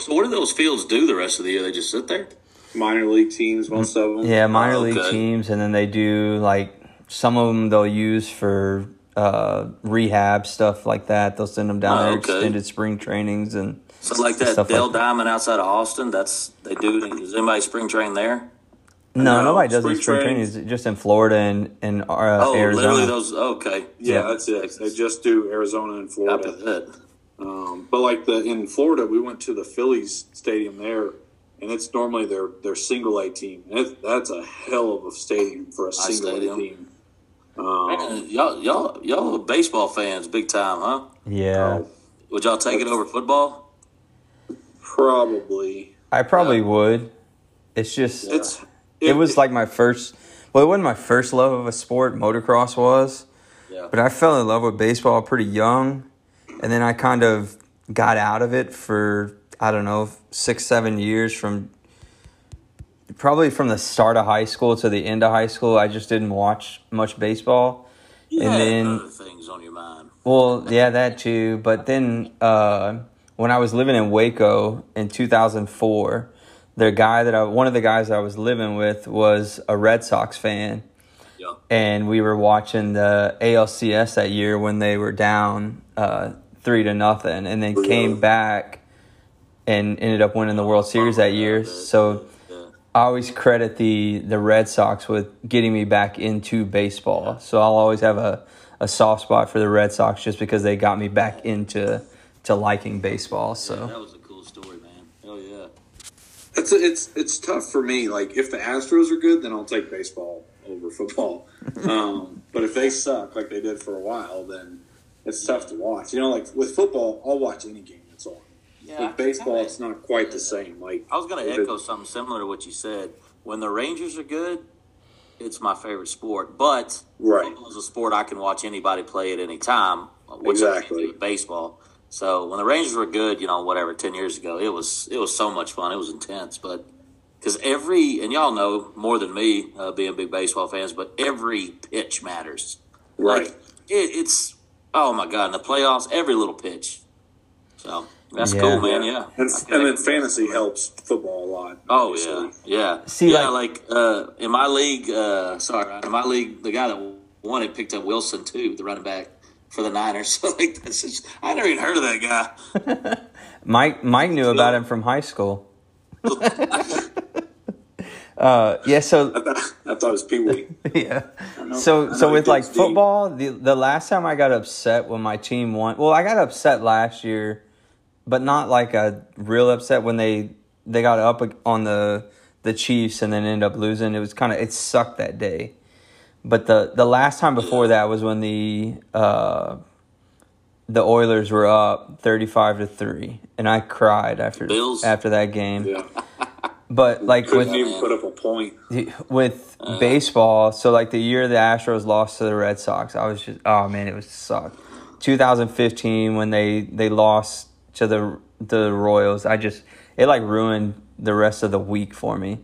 So what do those fields do the rest of the year? They just sit there. Minor league teams, most of them. yeah, minor Oh, league teams, and then they do like some of them they'll use for uh, rehab stuff like that. They'll send them down Oh, there extended spring trainings and So like that Stuff Dell like that. Diamond outside of Austin. That's they do. Is anybody spring train there? no, No, nobody does spring these spring trainings- trainings just in Florida and and uh, Oh, Arizona. literally those. Okay. Yeah, Yeah. that's it. They just do Arizona and Florida. That. Um, but like the in Florida, we went to the Phillies stadium there, and it's normally their their single A team. And it, that's a hell of a stadium for a single A team. Um, Man, y'all, y'all, y'all baseball fans, big time, huh? yeah, Would y'all take it over football? probably I probably would. It's just it's it was like my first. Well, it wasn't my first love of a sport. Motocross was. Yeah. But I fell in love with baseball pretty young, and then I kind of got out of it for I don't know six seven years from probably from the start of high school to the end of high school. I just didn't watch much baseball, You and then other things on your mind. well yeah that too. But then uh, when I was living in Waco in two thousand four. The guy that I, one of the guys I was living with was a Red Sox fan, Yeah. and we were watching the ALCS that year when they were down uh, three to nothing, and then came back and ended up winning the World Series that year. So I always credit the the Red Sox with getting me back into baseball. So I'll always have a, a soft spot for the Red Sox just because they got me back into to liking baseball. So that was a cool story, man. Hell yeah. It's it's it's tough for me. Like if the Astros are good, then I'll take baseball over football. um, but if they suck like they did for a while, then it's tough to watch. You know, like with football, I'll watch any game that's on. Yeah, With baseball, I- it's not quite the same. Like I was going to if it- echo something similar to what you said. When the Rangers are good, it's my favorite sport. But Right. football is a sport I can watch anybody play at any time. Which Exactly. do with baseball. So when the Rangers were good, you know, whatever, ten years ago, it was it was so much fun. It was intense, but because every and y'all know more than me, uh, being big baseball fans, but every pitch matters. Right. Like, it, it's oh my god, in the playoffs, every little pitch. So that's Yeah. cool, man. Yeah, And, and then echo- fantasy helps football a lot. Oh obviously. yeah, yeah. See, yeah, like- like, uh, in my league, uh, sorry, in my league, the guy that won it picked up Wilson too, the running back for the Niners. So like, that's just, I never even heard of that guy. Mike Mike knew about him from high school. uh, yeah, so I thought, it was Pee Wee. yeah. So so with like deep. football, the the last time I got upset when my team won, well, I got upset last year, but not like a real upset when they they got up on the the Chiefs and then ended up losing. It was kind of it sucked that day. But the the last time before that was when the uh, the Oilers were up thirty five to three, and I cried after Bills? after that game. Yeah. But like Couldn't with even put up a point. with Uh. baseball, so like the year the Astros lost to the Red Sox, I was just oh man, it was sucked. 2015 when they they lost to the the Royals, I just it like ruined the rest of the week for me.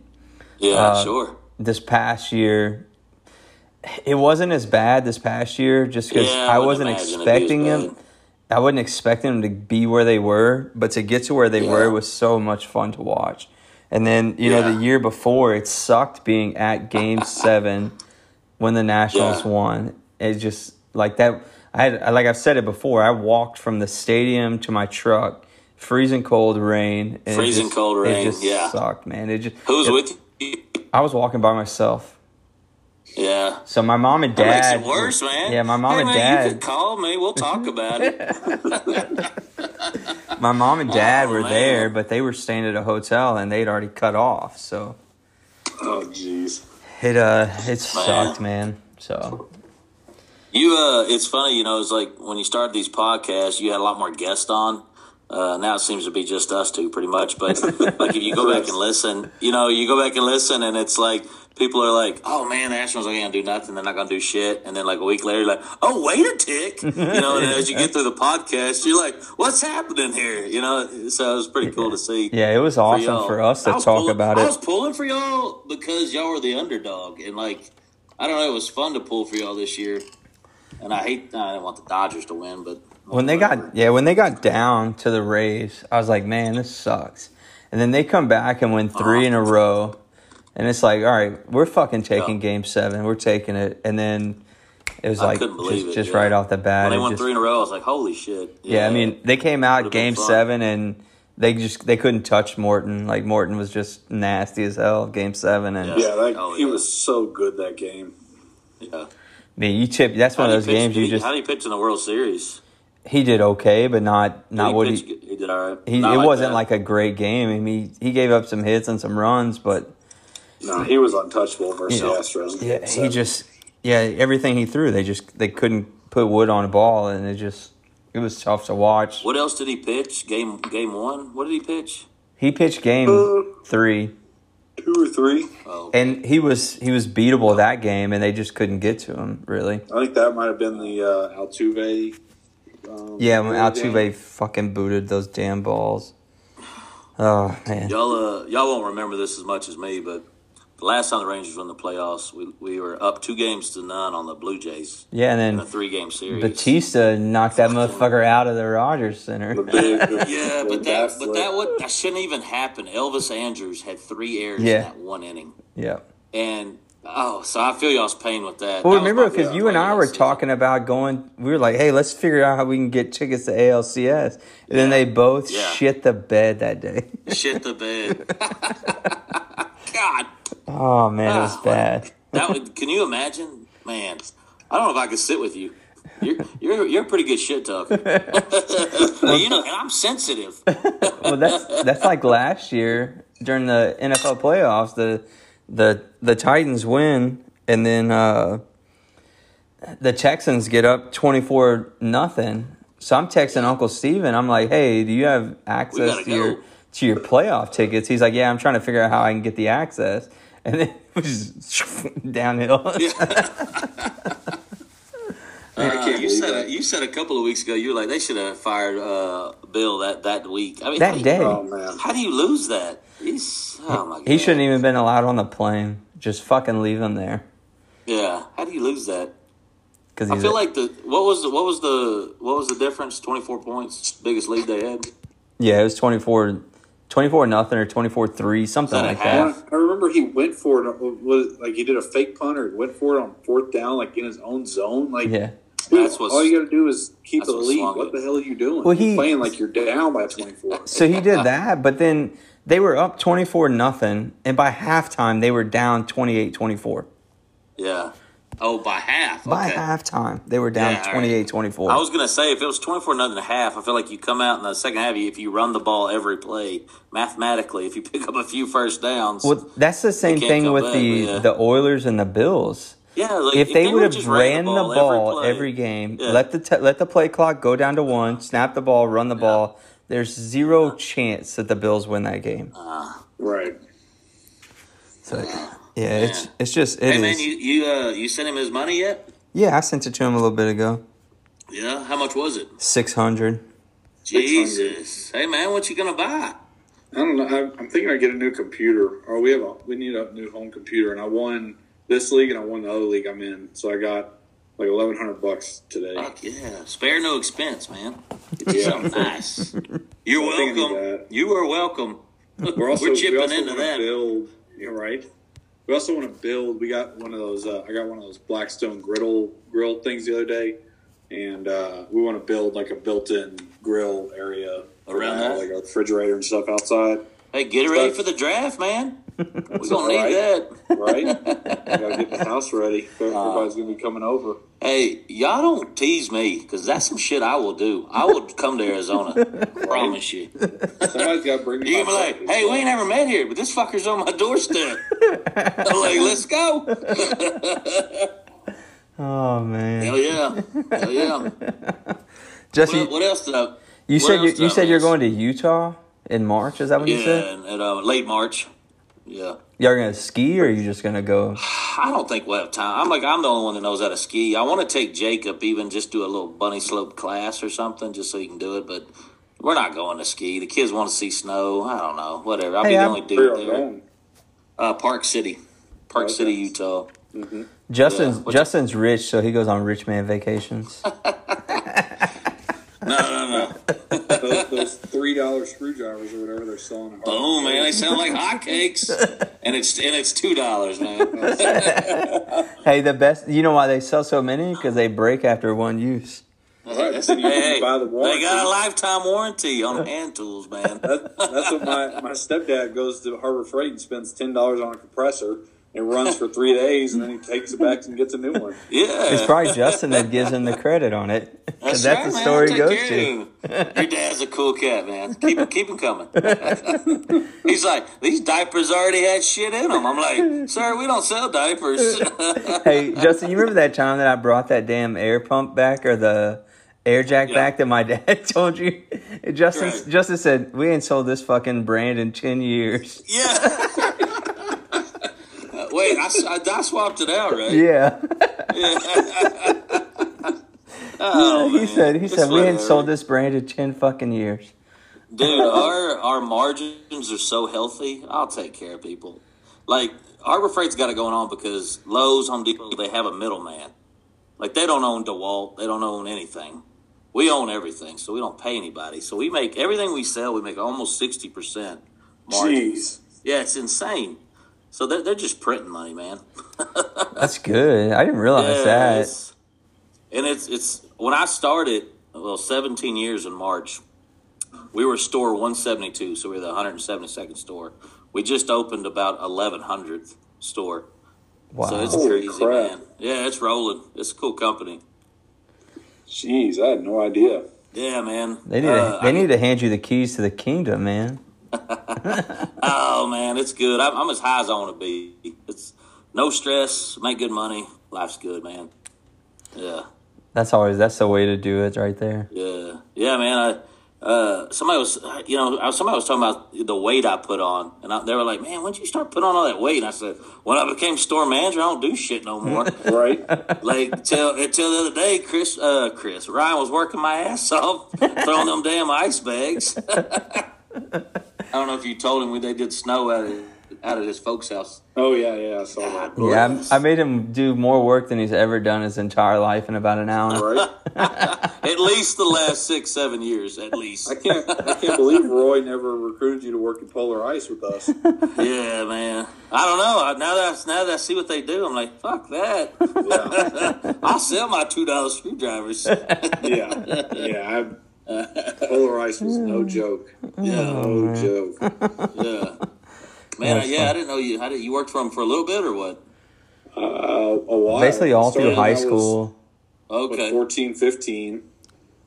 Yeah, Uh, sure. This past year, it wasn't as bad this past year, just because Yeah, I wouldn't wasn't imagine it'd be as expecting them. I wasn't expecting them to be where they were, but to get to where they Yeah. were was so much fun to watch. And then you know the year before, it sucked being at Game Seven when the Nationals Yeah. won. It just like that. I had like I've said it before. I walked from the stadium to my truck, freezing cold rain. and Freezing just- cold rain, It just yeah. sucked, man. It just Who's it- with you? I was walking by myself. Yeah. So my mom and That dad. makes it worse, man. Yeah, my mom hey, and man, dad. You could call me. We'll talk about it. My mom and dad Oh, were man. there, but they were staying at a hotel and they'd already cut off. So Oh, jeez. it uh it sucked, man. So You, uh, it's funny, you know, it's like when you started these podcasts, you had a lot more guests on. Uh, now it seems to be just us two, pretty much. But like, if you go back and listen, you know, you go back and listen, and it's like people are like, "Oh man, the Astros ain't gonna do nothing. They're not gonna do shit." And then like a week later, you're like, "Oh, wait a tick," you know. And as you get through the podcast, you're like, "What's happening here?" You know. So it was pretty cool to see. yeah, it was awesome y'all. for us to talk pulling- about it. I was pulling for y'all because y'all were the underdog, and like I don't know, it was fun to pull for y'all this year. And I hate I didn't want the Dodgers to win, but When they got yeah, when they got down to the Rays, I was like, man, this sucks. And then they come back and win three uh-huh. in a row, and it's like, all right, we're fucking taking Yeah. Game Seven, we're taking it. And then it was I like just, it, just yeah. right off the bat. when they it won just- three in a row, I was like, holy shit! Yeah, I mean, they came out Would've game seven and they just they couldn't touch Morton. Like Morton was just nasty as hell. Game seven and Yeah. Yeah, that, Oh, he was so good that game. yeah. I mean, you chip. That's one of those pitch- games you he- just How do you pitch in the World Series? he did okay, but not not Did what he, he. he did all right. He, Not it like wasn't that. like a great game. I mean, he, he gave up some hits and some runs, but No, he was untouchable versus Yeah. the Astros. yeah, he just yeah everything he threw they just they couldn't put wood on a ball, and it just it was tough to watch. What else did he pitch? Game game one. What did he pitch? He pitched game three, two or three. Oh, and he was he was beatable that game, and they just couldn't get to him really. I think that might have been the uh, Altuve. Um, Yeah, when game. Altuve fucking booted those damn balls. Oh man. y'all uh, y'all won't remember this as much as me, but the last time the Rangers won the playoffs, we we were up two games to none on the Blue Jays Yeah, and in a then three game series. Bautista knocked that motherfucker out of the Rogers Center. The big, the- Yeah, but that but that would that shouldn't even happen. Elvis Andrus had three errors Yeah. in that one inning, yeah. and oh, so I feel y'all's pain with that. Well, That remember because you and I were talking about going. We were like, "Hey, let's figure out how we can get tickets to ALCS." And then they both Yeah. shit the bed that day. shit the bed. God, Oh man, it was Ah, bad. that would. Can you imagine, man? I don't know if I could sit with you. You're you're you're a pretty good shit talker. you know, and I'm sensitive. Well, that's that's like last year during the NFL playoffs. The the the Titans win, and then uh, the Texans get up twenty four nothing. So I'm texting Uncle Steven. I'm like, "Hey, do you have access to your to your playoff tickets?" He's like, "Yeah, I'm trying to figure out how I can get the access." And then it was just downhill. I Uh, can't you said that. you said a couple of weeks ago you were like they should have fired uh, Bill that that week. I mean That how- day. Oh man. How do you lose that? He's oh my god. He shouldn't even been allowed on the plane. Just fucking leave him there. Yeah. How do you lose that? Because I feel like the what was the what was the what was the difference? Twenty four points, biggest lead they had. Yeah, it was 24, 24 nothing or 24 3, something like half? that. I remember he went for it. Was like he did a fake punt or went for it on fourth down, like in his own zone. Like, Yeah. dude, That's what's- all you got to do is keep the lead. What it. the hell are you doing? Well, You're he- playing like you're down by twenty four. So he did that, but then they were up 24 nothing, and by halftime, they were down 28 24. Yeah. Oh, by half. By okay. halftime, they were down Yeah, 28 24. I was gonna say if it was twenty four nothing and a half, I feel like you come out in the second half. If you run the ball every play, mathematically, if you pick up a few first downs, Well, that's the same thing with back, the, yeah. the Oilers and the Bills. yeah, like, If they would have just ran the ball play- every game, Yeah. let the t- let the play clock go down to one, snap the ball, run the ball, there's zero chance that the Bills win that game. Uh-huh. Right. So yeah, it's it's just it Hey is. man, you you uh, you sent him his money yet? yeah, I sent it to him a little bit ago. Yeah. How much was it? Six hundred. Jesus. Hey man, what you gonna buy? I don't know. I'm, I'm thinking I get a new computer, or we have a we need a new home computer, and I won this league and I won the other league I'm in, so I got like eleven hundred bucks today. Fuck yeah. Spare no expense, man. Get you Yeah. something nice. You're I think I need welcome. You are welcome. We're also We're chipping we also into that. Build, you're right. We also want to build. We got one of those. Uh, I got one of those Blackstone griddle grill things the other day, and uh, we want to build like a built-in grill area Around that? like a refrigerator and stuff outside. Hey, get ready for the draft, man. We're gonna need Right. that. Right? I gotta get the house ready. Everybody's gonna be coming over. Hey, y'all don't tease me because that's some shit I will do. I will come to Arizona. Promise you. Somebody's got to bring me. You my be like, breakfast. hey, we ain't ever met here, but this fucker's on my doorstep. I'm like, let's go. Oh man, Hell yeah. Hell yeah. Jesse, What, what else did I? you said you, you I said you're going to Utah in March. Is that what you said? and, and, uh, late March. Yeah. Y'all gonna ski or are you just gonna go? I don't think we'll have time. I'm like, I'm the only one that knows how to ski. I want to take Jacob, even just do a little bunny slope class or something, just so he can do it. But we're not going to ski. The kids want to see snow. I don't know. Whatever. I'll Hey, be the I'm- only Where dude there. Uh, Park City, Park Okay. City, Utah. Justin's Yeah, what- Justin's rich, so he goes on rich man vacations. No, no, no. those, those three dollar screwdrivers or whatever they're selling. at Harbor Boom, man! They sound like hotcakes, and it's and it's two dollars, man. hey, the best. You know why they sell so many? Because they break after one use. Right, then you Hey, the they got a lifetime warranty on hand tools, man. That, that's what my, my stepdad goes to Harbor Freight and spends ten dollars on a compressor. It runs for three days and then he takes it back and gets a new one. Yeah, It's probably Justin that gives him the credit on it. Because that's, right, the story he goes care to. Your dad's a cool cat, man. Keep him, keep him coming. He's like, these diapers already had shit in them. I'm like, sir, we don't sell diapers. Hey, Justin, you remember that time that I brought that damn air pump back or the air jack Yeah. back that my dad told you? Justin, Right. Justin said, We ain't sold this fucking brand in 10 years. yeah. Wait, I, s- I- I swapped it out, right? Yeah. Oh, he man. said, he It's said, We ain't whatever. sold this brand in 10 fucking years. Dude, our our margins are so healthy. I'll take care of people. Like Harbor Freight's got it going on because Lowe's, Home Depot, they have a middleman. Like they don't own DeWalt, they don't own anything. We own everything, so we don't pay anybody. So we make everything we sell. We make almost sixty percent margin. Jeez. Yeah, it's insane. So they're, they're just printing money, man. That's good. I didn't realize that. Yes. And it's it's when I started, well, 17 years in March, we were store 172, so we were the 172nd store. we just opened about eleven hundredth store. Wow. So it's Holy crazy, crap. man. Yeah, it's rolling. It's a cool company. Jeez, I had no idea. Yeah, man. they need Uh, to, they I- need to hand you the keys to the kingdom, man. Oh man, it's good. I'm, I'm as high as I want to be. It's no stress, make good money, life's good, man. Yeah, That's always that's the way to do it right there. yeah, yeah, man. I uh, somebody was, you know, somebody was talking about the weight I put on, and I, they were like, "Man, when did you start putting on all that weight?" And I said, "When I became store manager, I don't do shit no more." Right? like till until the other day, Chris, uh, Chris Ryan was working my ass off, throwing them damn ice bags. I don't know if you told him we they did snow out of out of his folks' house. oh yeah, yeah, I saw that. Yeah, I, I made him do more work than he's ever done his entire life in about an hour. Right? At least the last six, seven years, at least. I can't I can't believe Roy never recruited you to work in Polar Ice with us. Yeah, man. I don't know. Now that I, now that I see what they do, I'm like, fuck that. Yeah. I'll sell my two dollar screwdrivers. Yeah. Yeah. I, Polar Ice was no joke. Yeah, No joke. yeah. Man, That's yeah, fun. I didn't know you. How did you worked for them for a little bit or what? Uh, a while. Basically, all Started through high school. what, Okay, 14, 15.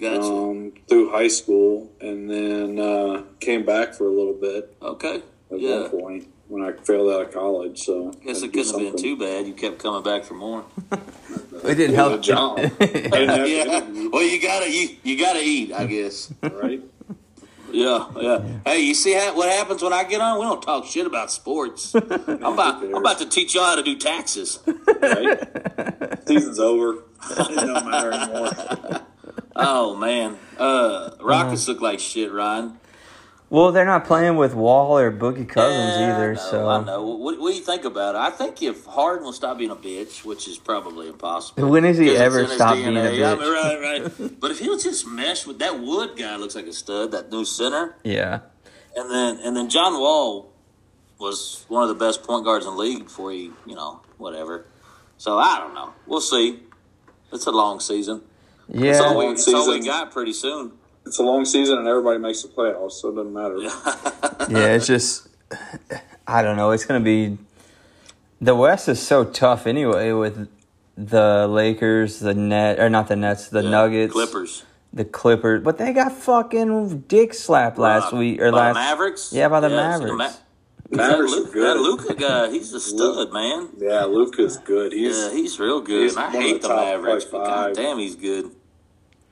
gotcha. um, through high school, and then uh, came back for a little bit okay, at yeah. one point when I failed out of college. So Guess it couldn't have been too bad. You kept coming back for more. It didn't It help. was a job. Didn't yeah. Well, you gotta you you gotta eat, I guess. right? Yeah, yeah. Hey, you see how, what happens when I get on? We don't talk shit about sports. I'm about I'm about to teach y'all how to do taxes. Right? Season's over. It don't matter anymore. Oh man, uh, Rockets look like shit, Ryan. Well, they're not playing with Wall or Boogie Cousins Yeah, either. I know, so I know. What, what do you think about it? I think if Harden will stop being a bitch, which is probably impossible. When has he 'cause it's ever in stopped being a DNA. I bitch? mean, right, right. but if he'll just mesh with that Wood guy, looks like a stud. That new center, yeah, and then and then John Wall was one of the best point guards in the league before he, you know, whatever. So I don't know. We'll see. It's a long season. It's all, yeah. we, it's all we got pretty soon. It's a long season, and everybody makes the playoffs, so it doesn't matter. Yeah, it's just I don't know. It's gonna be the West is so tough anyway with the Lakers, the net or not the Nets, the Yeah, Nuggets, Clippers, the Clippers, but they got fucking dick slapped last Uh, week or by last. the Mavericks. Yeah, by the so Mavericks. Mavericks that, are good. that Luka guy, he's a stud, man. Yeah, Luka's good. He's Yeah, he's real good. he's and I hate the the Mavericks, but god damn, he's good.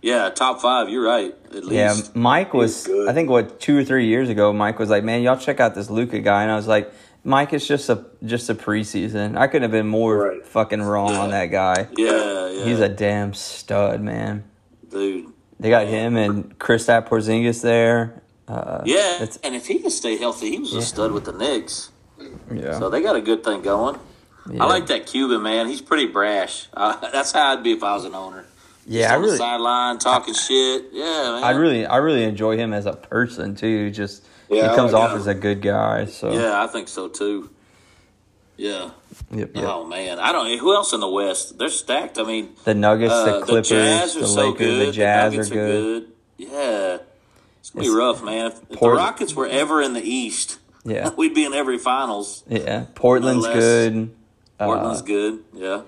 Yeah, top five. You're right. At least. Yeah. Mike was. I think what two or three years ago, Mike was like, "Man, y'all check out this Luka guy," and I was like, "Mike, it's just a just a preseason. I couldn't have been more Right. fucking wrong on that guy. Yeah, yeah. He's a damn stud, man. dude. They got him and Kristaps Porzingis there. Uh, Yeah, and if he can stay healthy, he was a stud with the Knicks. yeah. So they got a good thing going. yeah. I like that Cuban man. He's pretty brash. Uh, that's how I'd be if I was an owner. Yeah, I the really, sideline talking shit. Yeah, man. I really, I really enjoy him as a person too. Just Yeah, he comes off as a good guy. So Yeah, I think so too. Yeah. Yep, yep. Oh man, I don't. Who else in the West? They're stacked. I mean, the Nuggets, uh, the Clippers, Jazz are the so Lakers, good. the Jazz Nuggets are good. Yeah, it's gonna be rough, man. If, if the Rockets were ever in the East, Yeah, we'd be in every finals. yeah. Portland's good. Portland's Uh, good. Yeah,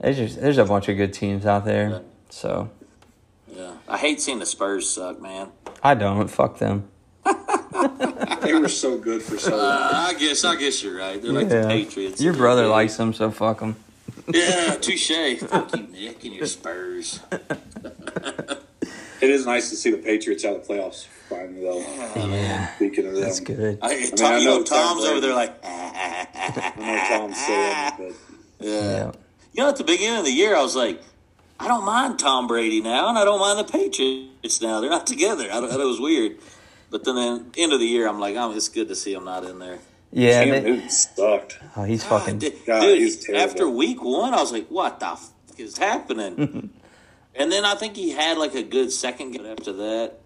there's just there's a bunch of good teams out there. Yeah. So yeah. I hate seeing the Spurs suck, man. I don't fuck them. they were so good for so long. Uh, I guess. I guess you're right. They're like the Patriots. Your brother Yeah. likes them, so fuck them. Yeah, touche. Fuck you, Nick, and your Spurs. It is nice to see the Patriots out of the playoffs finally, though. Yeah, Speaking of them, that's good. I, Tom, I you know know, Tom's over there like. I know Tom's still in it, but Yeah. Yeah. You know, at the beginning of the year, I was like, I don't mind Tom Brady now, and I don't mind the Patriots now. They're not together. I, thought it was weird. But then, then end of the year, I'm like, oh, it's good to see him not in there. Yeah, Cam they, Newton sucked. oh, he's fucking. Dude, God, dude, he's after week one, I was like, what the fuck is happening? and then I think he had like a good second game after that.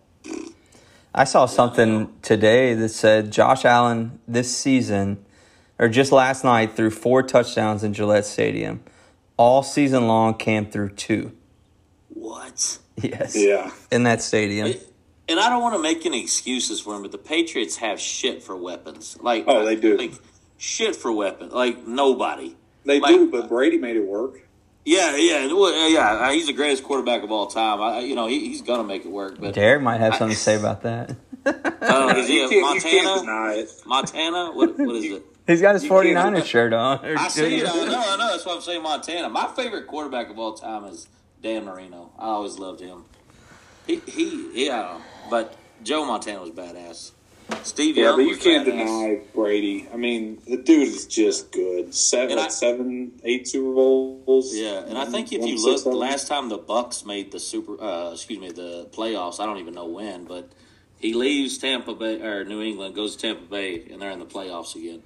I saw something today that said Josh Allen this season, or just last night, threw four touchdowns in Gillette Stadium. All season long, Cam through two. What? Yes. Yeah. In that stadium. and I don't want to make any excuses for him, but the Patriots have shit for weapons. Like Oh, they do. Like shit for weapons. Like nobody. They Like- do, but Brady made it work. Yeah, yeah, well, yeah. uh, He's the greatest quarterback of all time. I, you know, he, he's gonna make it work. But Derek might have something to say about that. oh, is he You a can't, you can't Montana? deny it. Montana? What, what is it? He's got his 49ers shirt on. I see it. I know. I know. That's why I'm saying Montana. My favorite quarterback of all time is Dan Marino. I always loved him. He, he, yeah. But Joe Montana was badass. Steve Yeah, Young but you was can't badass. deny Brady. I mean, the dude is just good. Seven, And I- seven, eight Super Bowls. Yeah, and I think if you look, the last time the Bucs made the super, uh, excuse me, the playoffs, I don't even know when, but he leaves Tampa Bay or New England, goes to Tampa Bay, and they're in the playoffs again.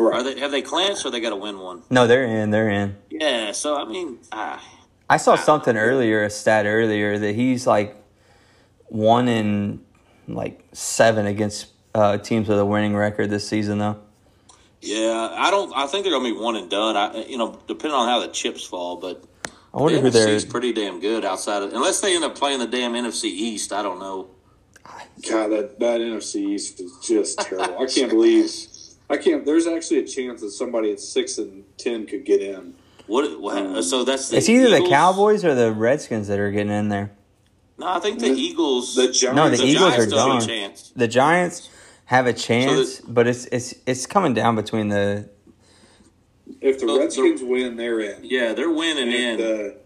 Right. Are they? Have they clinched, or they got to win one? No, they're in. They're in. Yeah. So I mean, ah, I saw something earlier, a stat earlier, that he's like one in like seven against uh, teams with a winning record this season, though. yeah, I don't. I think they're gonna be one and done. I, you know, depending on how the chips fall, but I wonder the who they're. Pretty damn good outside of unless they end up playing the damn NFC East. I don't know. God, that, that NFC East is just terrible. I can't believe. I can't. There's actually a chance that somebody at six and ten could get in. What? what um, so that's the It's either the Cowboys or the Redskins that are getting in there. No, I think the, The- Eagles. The Giants. No, the the Eagles Giants are have a gone. chance. The Giants have a chance, but it's it's it's coming down between the. If the the- Redskins win, they're in. Yeah, they're winning in. And The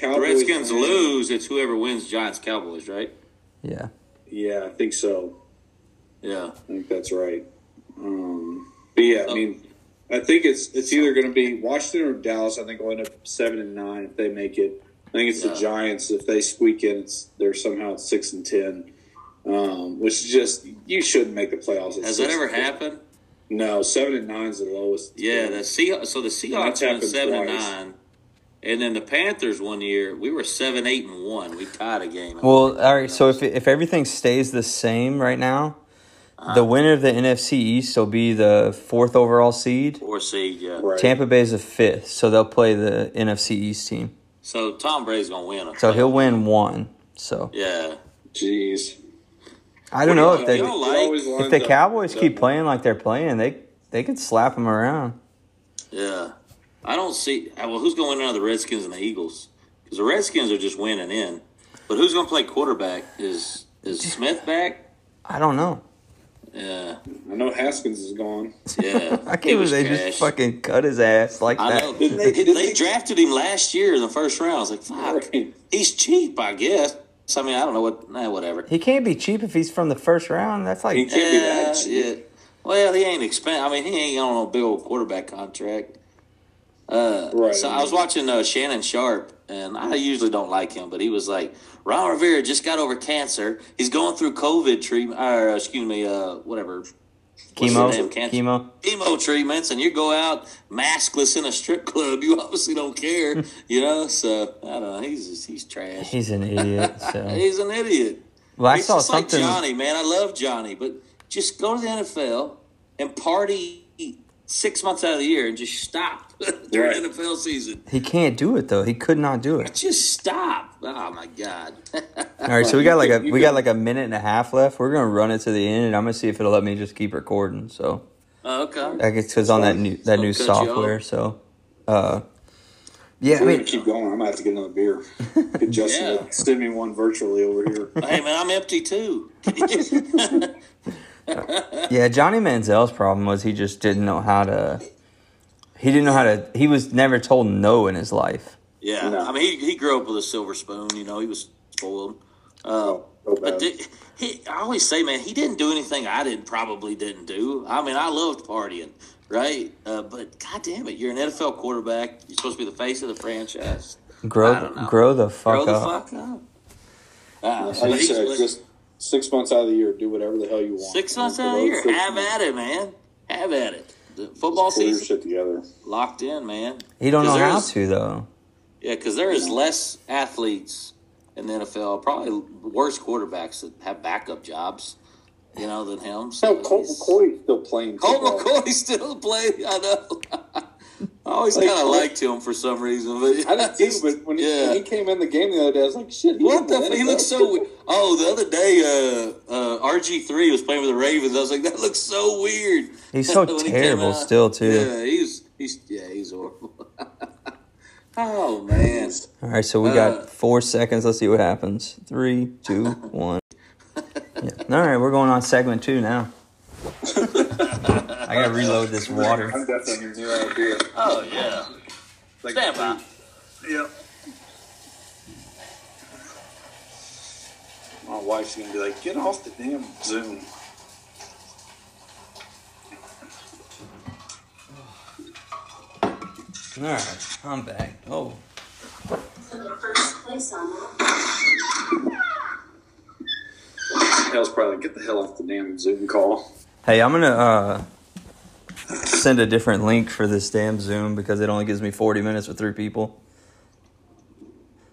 the Redskins win- lose. It's whoever wins. Giants, Cowboys, right? Yeah, Yeah, I think so. Yeah. I think that's right. Um, but yeah. I mean, I think it's it's either going to be Washington or Dallas. I think will end up seven and nine if they make it. I think it's Yeah. the Giants if they squeak in. It's they're somehow at six and ten, um, which is just you shouldn't make the playoffs. Has that ever happened? No, seven and nine is the lowest. Yeah. The Seahawks. So the Seahawks That's went happened seven and nine, and then the Panthers one year we were seven, eight, and one. We tied a game. Well, all right. So if if everything stays the same right now, the winner of the NFC East will be the fourth overall seed. four seed, yeah. right. Tampa Bay's the fifth, so they'll play the NFC East team. So Tom Brady's gonna win. So he'll win one. So Yeah. Jeez, I don't What know do if they you don't It like- if lines the up Cowboys keep double. playing like they're playing, they they could slap them around. Yeah. I don't see. uh, Well, who's going to win out of the Redskins and the Eagles? Because the Redskins are just winning in. But who's going to play quarterback? Is is Smith back? I don't know. Yeah. I know Haskins is gone. Yeah. I can't believe they trash. just fucking cut his ass like I that. know. Didn't They, they- didn't they they- drafted him last year in the first round. I was like, fuck. Right. He's cheap, I guess. I mean, I don't know what. Nah, whatever. He can't be cheap if he's from the first round. That's like He can't be that uh, cheap. yeah. Well, he ain't expensive. I mean, he ain't on a big old quarterback contract. Uh, Right. So I was watching uh, Shannon Sharpe, and I usually don't like him, but he was like, Ron Rivera just got over cancer. He's going through COVID treatment, or uh, excuse me, uh, whatever. Chemo, the name? Cancer- chemo. chemo treatments and you go out maskless in a strip club, you obviously don't care, you know. So I don't know. He's just, he's trash. He's an idiot. So He's an idiot. well, I He's saw just like something. Johnny, man. I love Johnny, but just go to the NFL and party six months out of the year and just stop during Right. NFL season. He can't do it though. He could not do it. Just stop. Oh my god. All right, so we got like a we got like a minute and a half left. We're gonna run it to the end, and I'm gonna see if it'll let me just keep recording. So Oh, okay. I guess because on that new that new Cut you software. So, uh, yeah, I We're mean, gonna keep going. I'm gonna have to get another beer. Get Justin Yeah. send me one virtually over here. hey man, I'm empty too. Yeah, Johnny Manziel's problem was he just didn't know how to. He didn't know how to. He was never told no in his life. yeah. No. I mean, he, he grew up with a silver spoon. You know, he was spoiled. Uh, Oh, so But did, he, I always say, man, he didn't do anything I didn't probably didn't do. I mean, I loved partying, right? Uh, but god damn it, you're an NFL quarterback. You're supposed to be the face of the franchise. Grow, grow the fuck Grow the up. fuck up. Uh, Like you he's said, just six months out of the year, do whatever the hell you want. six months out of the year, six have months, at it, man. Have at it. The football Pull your season shit together. locked in, man. He don't know 'Cause how to though. Yeah, because there is less athletes in the NFL, probably worse quarterbacks that have backup jobs, you know, than him. So No, Colt he's- McCoy's still playing. Colt football. McCoy still playing. I know. I always Like, kind of liked him for some reason. But I did too, but when he, Yeah. when he came in the game the other day, I was like, shit. What the? F- he looks so. weird. Oh, the other day, uh, uh, RG three was playing with the Ravens. I was like, that looks so weird. He's so When he terrible still too. Yeah, he's he's yeah, he's horrible. oh man, All right, so we Uh, got four seconds. Let's see what happens. Three, two, one. Yeah. All right, we're going on segment two now. I gotta reload this water. I'm definitely gonna do that beer. oh yeah. Like, Stand by. Yep. My wife's gonna be like, get off the damn Zoom. All right, I'm back. Oh, first place on that. Hell's probably like, get the hell off the damn Zoom call. hey, I'm gonna uh, send a different link for this damn Zoom because it only gives me 40 minutes with three people.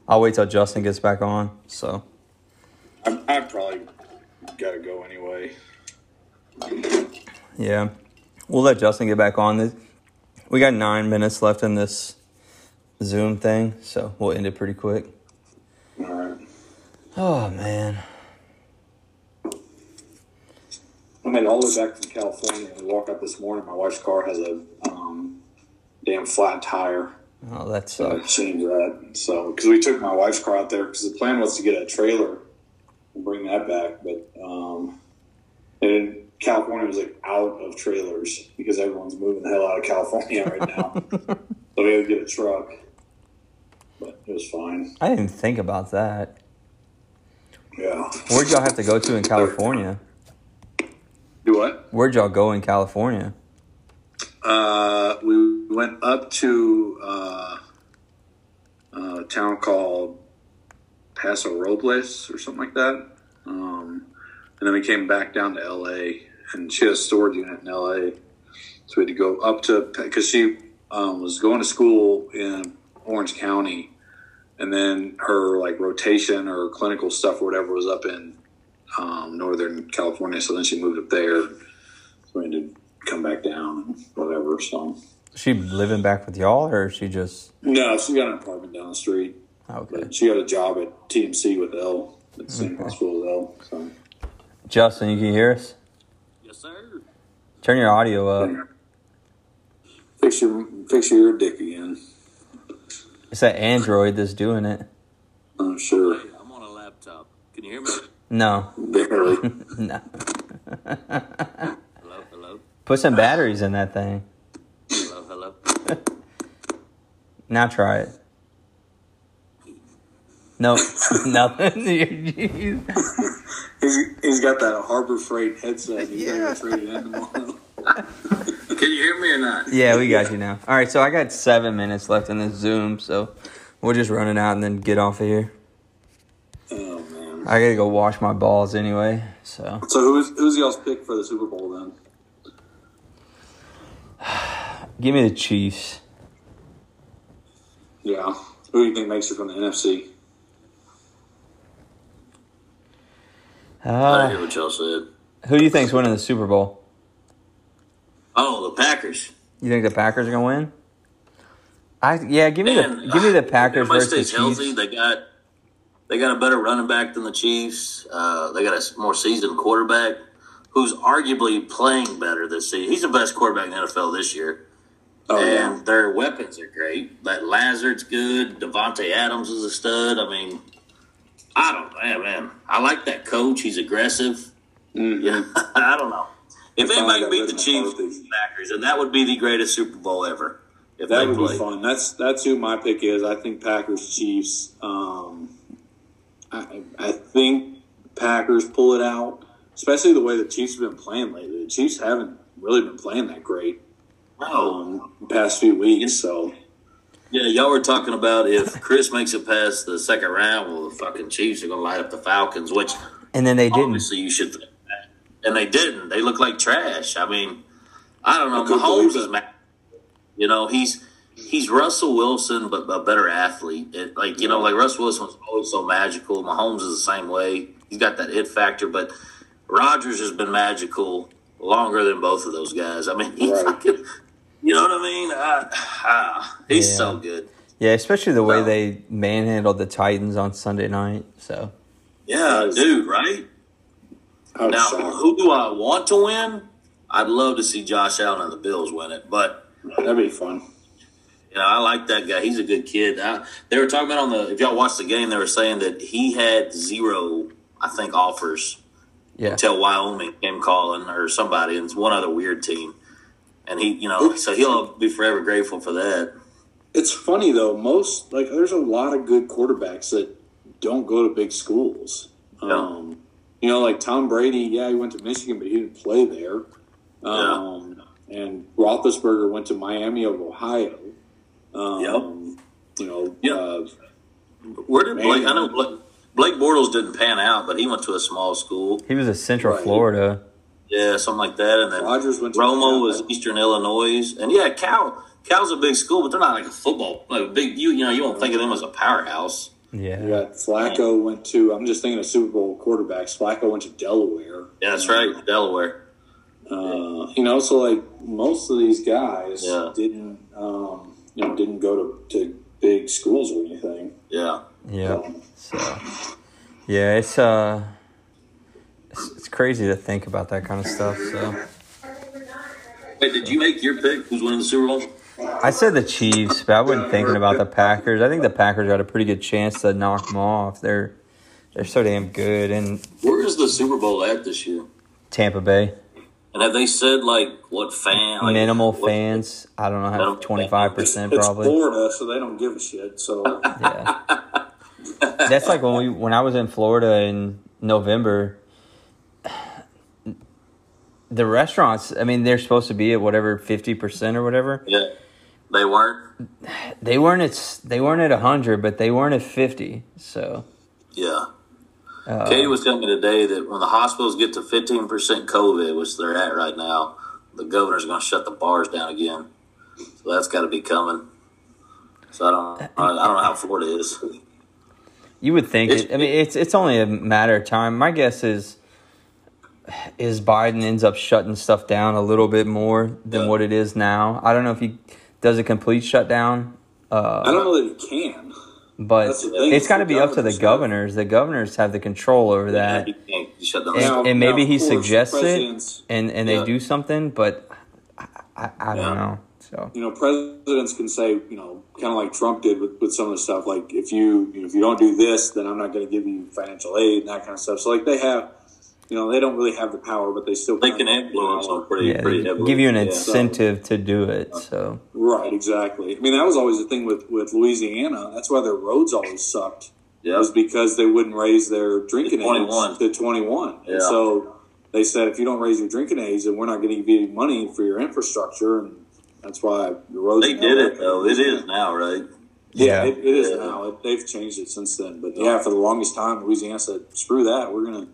I'll wait till Justin gets back on. So I'm, I probably gotta go anyway. yeah, we'll let Justin get back on. This- We got nine minutes left in this Zoom thing, so we'll end it pretty quick. All right. Oh man. I made all the way back from California and we walk up this morning. My wife's car has a um, damn flat tire. Oh, that So I sucks. changed that. So, because we took my wife's car out there, because the plan was to get a trailer and bring that back, but um, and California was like out of trailers because everyone's moving the hell out of California right now. so we had to get a truck, but it was fine. I didn't think about that. Yeah. Where'd y'all have to go to in California? Do what? Where'd y'all go in California? Uh, we went up to uh, a town called Paso Robles or something like that. Um, and then we came back down to LA, and she had a storage unit in LA. So we had to go up to, because she um, was going to school in Orange County, and then her like rotation or clinical stuff or whatever was up in um, Northern California. So then she moved up there. So we had to come back down and whatever. So she living back with y'all, or she just no, she got an apartment down the street, okay? but she got a job at TMC with L at the same Okay. hospital as L. So Justin, you can hear us? Yes, sir. Turn your audio up. fix your fix your dick again. It's that Android that's doing it. I'm sure. Hey, I'm on a laptop. Can you hear me? No, Barely. no. Hello, hello, Put some batteries in that thing. hello, hello. Now try it. No, nothing. he's, he's got that Harbor Freight headset. He's Yeah. trade it in tomorrow. Can you hear me or not? yeah, we got you now. All right, so I got seven minutes left in this Zoom, so we'll just run it out and then get off of here. Oh. I gotta go wash my balls anyway. So So who's who's y'all's pick for the Super Bowl then? give me the Chiefs. Yeah. Who do you think makes it from the NFC? I Uh, hear what y'all said. who do you think's winning the Super Bowl? Oh, the Packers. You think the Packers are gonna win? I yeah, give me the give me the Packers everybody versus the stays healthy. Chiefs. They got they got a better running back than the Chiefs. Uh, they got a more seasoned quarterback who's arguably playing better this season. He's the best quarterback in the NFL this year. Oh and their weapons are great. That Lazard's good. Davante Adams is a stud. I mean, I don't man, man. I like that coach. He's aggressive. Mhm. Yeah, I don't know. If They anybody finally can got beat the Chiefs, McCarthy. it's the Packers, and that would be the greatest Super Bowl ever. If That they would played. be fun. That's that's who my pick is. I think Packers Chiefs. Um, I, I think Packers pull it out, especially the way the Chiefs have been playing lately. The Chiefs haven't really been playing that great um, the past few weeks. So Yeah, y'all were talking about if Chris makes it past the second round, well, the fucking Chiefs are going to light up the Falcons, which And then they didn't. obviously you should think that. And they didn't. They look like trash. I mean, I don't know. I couldn't Mahomes is it. mad. You know, he's he's Russell Wilson, but a better athlete. It, like you know, like Russell Wilson was always so magical. Mahomes is the same way. He's got that it factor, but Rodgers has been magical longer than both of those guys. I mean, he Right. fucking You know what I mean? I, ah, he's Yeah. so good. Yeah, especially the way No. they manhandled the Titans on Sunday night. So Yeah, dude, right? I was Now, shocked. who do I want to win? I'd love to see Josh Allen and the Bills win it, but That'd be fun. You know I like that guy. He's a good kid. I, they were talking about on the if y'all watched the game, they were saying that he had zero, I think, offers yeah, until Wyoming came calling or somebody and it's one other weird team, and he, you know, so he'll be forever grateful for that. It's funny though. Most like there's a lot of good quarterbacks that don't go to big schools. Yeah. Um, you know, like Tom Brady. Yeah, he went to Michigan, but he didn't play there. Um, And Roethlisberger went to Miami of Ohio. Um, You know, Yep. uh, Where did Blake? Man. I know Blake, Blake Bortles didn't pan out, but he went to a small school. he was a Central Right. Florida. Yeah, something like that. And then Rodgers went to Romo was Alabama. Eastern Illinois, and yeah, Cal. Cal's a big school, but they're not like a football like a big. You you know you won't think of them as a powerhouse. Yeah, You got Flacco went to. I'm just thinking of Super Bowl quarterbacks. Flacco went to Delaware. Yeah, that's right, Delaware. Uh, you know, so like most of these guys Yeah. didn't, um, you know, didn't go to, to big schools or anything. Yeah, yeah. So yeah, it's uh, it's, it's crazy to think about that kind of stuff. So Wait, did you make your pick? Who's winning the Super Bowl? I said the Chiefs, but I wasn't thinking about the Packers. I think the Packers got a pretty good chance to knock them off. They're they're so damn good, and Where is the Super Bowl at this year? Tampa Bay And have they said like what fan? Like, minimal what- fans. I don't know how twenty five percent It's probably. Florida, so they don't give a shit. So Yeah. That's like when we when I was in Florida in November. The restaurants, I mean, they're supposed to be at whatever fifty percent or whatever. Yeah, they weren't. They weren't at they weren't at hundred, but they weren't at fifty. So, Yeah. Uh, Katie was telling me today that when the hospitals get to 15% COVID, which they're at right now, the governor's going to shut the bars down again. So that's got to be coming. So I don't, I don't know how Florida is. you would think. It's- It, I mean, it's it's only a matter of time. My guess is is Biden ends up shutting stuff down a little bit more than Yeah. what it is now. I don't know if he does a complete shutdown. Uh, I don't know that he can. But That's the thing, it's it's got to be up to the governors. governors. The governors have the control over that, You can't you shut down and, Now- and maybe now, he suggests it, presidents- and and Yeah. they do something. But I, I, I don't Yeah. know. So You know, presidents can say, you know, kind of like Trump did with, with some of the stuff. Like, if you you know, if you don't do this, then I'm not going to give you financial aid and that kind of stuff. So, like, they have, you know, they don't really have the power, but they still They can influence power. them pretty, yeah, pretty heavily. give you an Yeah. incentive to do it. So Right, exactly. I mean, that was always the thing with, with Louisiana. That's why their roads always sucked. Yeah. Was because they wouldn't raise their drinking age 21. to 21. Yeah. And so they said, if you don't raise your drinking age, then we're not going to give you any money for your infrastructure. And that's why the roads. They did it, though. It is now, right? Yeah, Yeah. it, it is Yeah. now. It, they've changed it since then. But yeah, for the longest time, Louisiana said, screw that. We're going to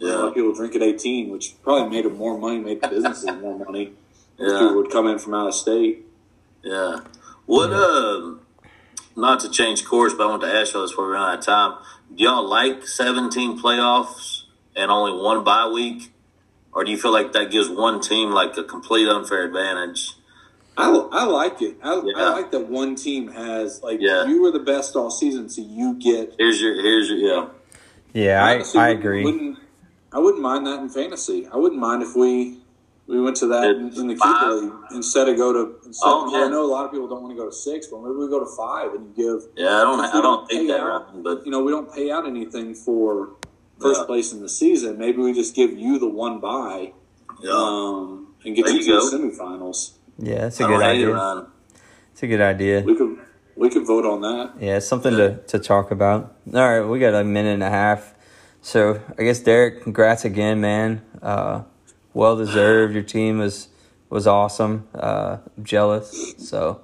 Yeah. let people drink at 18, which probably made them more money, made the businesses more money. Yeah. People would come in from out of state. Yeah. What, um, not to change course, but I want to ask y'all this before we run out of time. Do y'all like 17 playoffs and only one bye week? Or do you feel like that gives one team like a complete unfair advantage? I, I like it. I, Yeah. I like that one team has like Yeah. you were the best all season, so you get. Here's your, here's your, yeah. yeah, I honestly, I agree. Wouldn't, I wouldn't mind that in fantasy. I wouldn't mind if we we went to that in, in the Five? keeper league instead of go to. Instead, Oh, I know a lot of people don't want to go to six, but maybe we go to five and you give. Yeah, I don't, I don't think that, out, Ryan, but You know, we don't pay out anything for first Yeah. place in the season. Maybe we just give you the one bye yeah. um, and get There you you to the semifinals. Yeah, that's a don't good hate idea. It's a good idea. We could we could vote on that. Yeah, it's something to, to talk about. All right, we got a minute and a half. So I guess Derrick, congrats again, man. Uh, well deserved. Your team was was awesome. Uh, jealous. So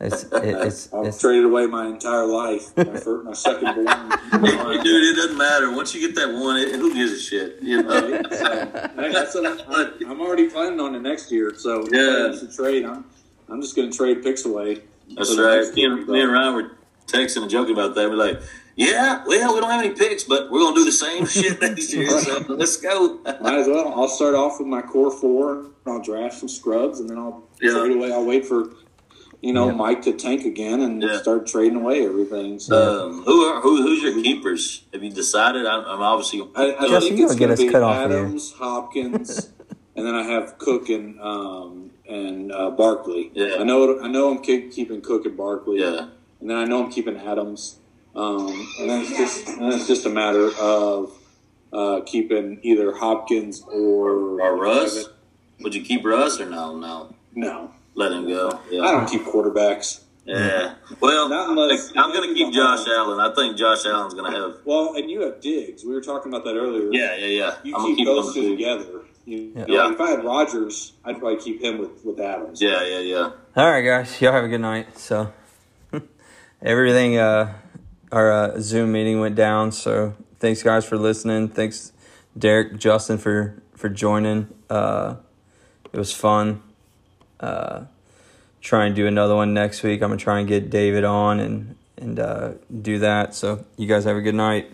it's it, it's I've it's traded away my entire life. My, first, my second born. Dude, it doesn't matter. Once you get that one, it, who gives a shit? You know? That's what I'm, I'm already planning on it next year. So Yeah. yeah, to trade. I'm I'm just going to trade picks away. That's right. Me and, me and Ryan were texting and joking about that. We're like, Yeah, well, we don't have any picks, but we're gonna do the same shit next year. So let's go. Might as well. I'll start off with my core four. And I'll draft some scrubs, and then I'll Yeah. trade away. I'll wait for you know Yeah. Mike to tank again and Yeah. start trading away everything. So Um, who are who? Who's your keepers? Have you decided? I'm, I'm obviously. I, I Justin, think you it's gotta get going us to be cut off here. Adams, Hopkins, and then I have Cook and um, and uh, Barkley. Yeah. I know. I know. I'm keep, keeping Cook and Barkley. Yeah. and then I know I'm keeping Adams. Um, and then it's just and then it's just a matter of uh, keeping either Hopkins or Or Russ? Would you keep Russ or no? No, No, let him go. I don't keep quarterbacks. Yeah. Well, unless- I'm going to keep Josh Allen. I think Josh Allen's going to have. Well, and you have Diggs. We were talking about that earlier. Yeah, yeah, yeah. you I'm keep keep those two too. together. You, Yeah. know, Yeah. If I had Rodgers, I'd probably keep him with with Adams. Yeah, yeah, yeah. All right, guys. Y'all have a good night. So, everything, uh, our uh, Zoom meeting went down. So, thanks, guys, for listening. Thanks, Derrick, Justin, for for joining. Uh, it was fun. Uh, try and do another one next week. I'm gonna try and get David on and and uh, do that. So, you guys have a good night.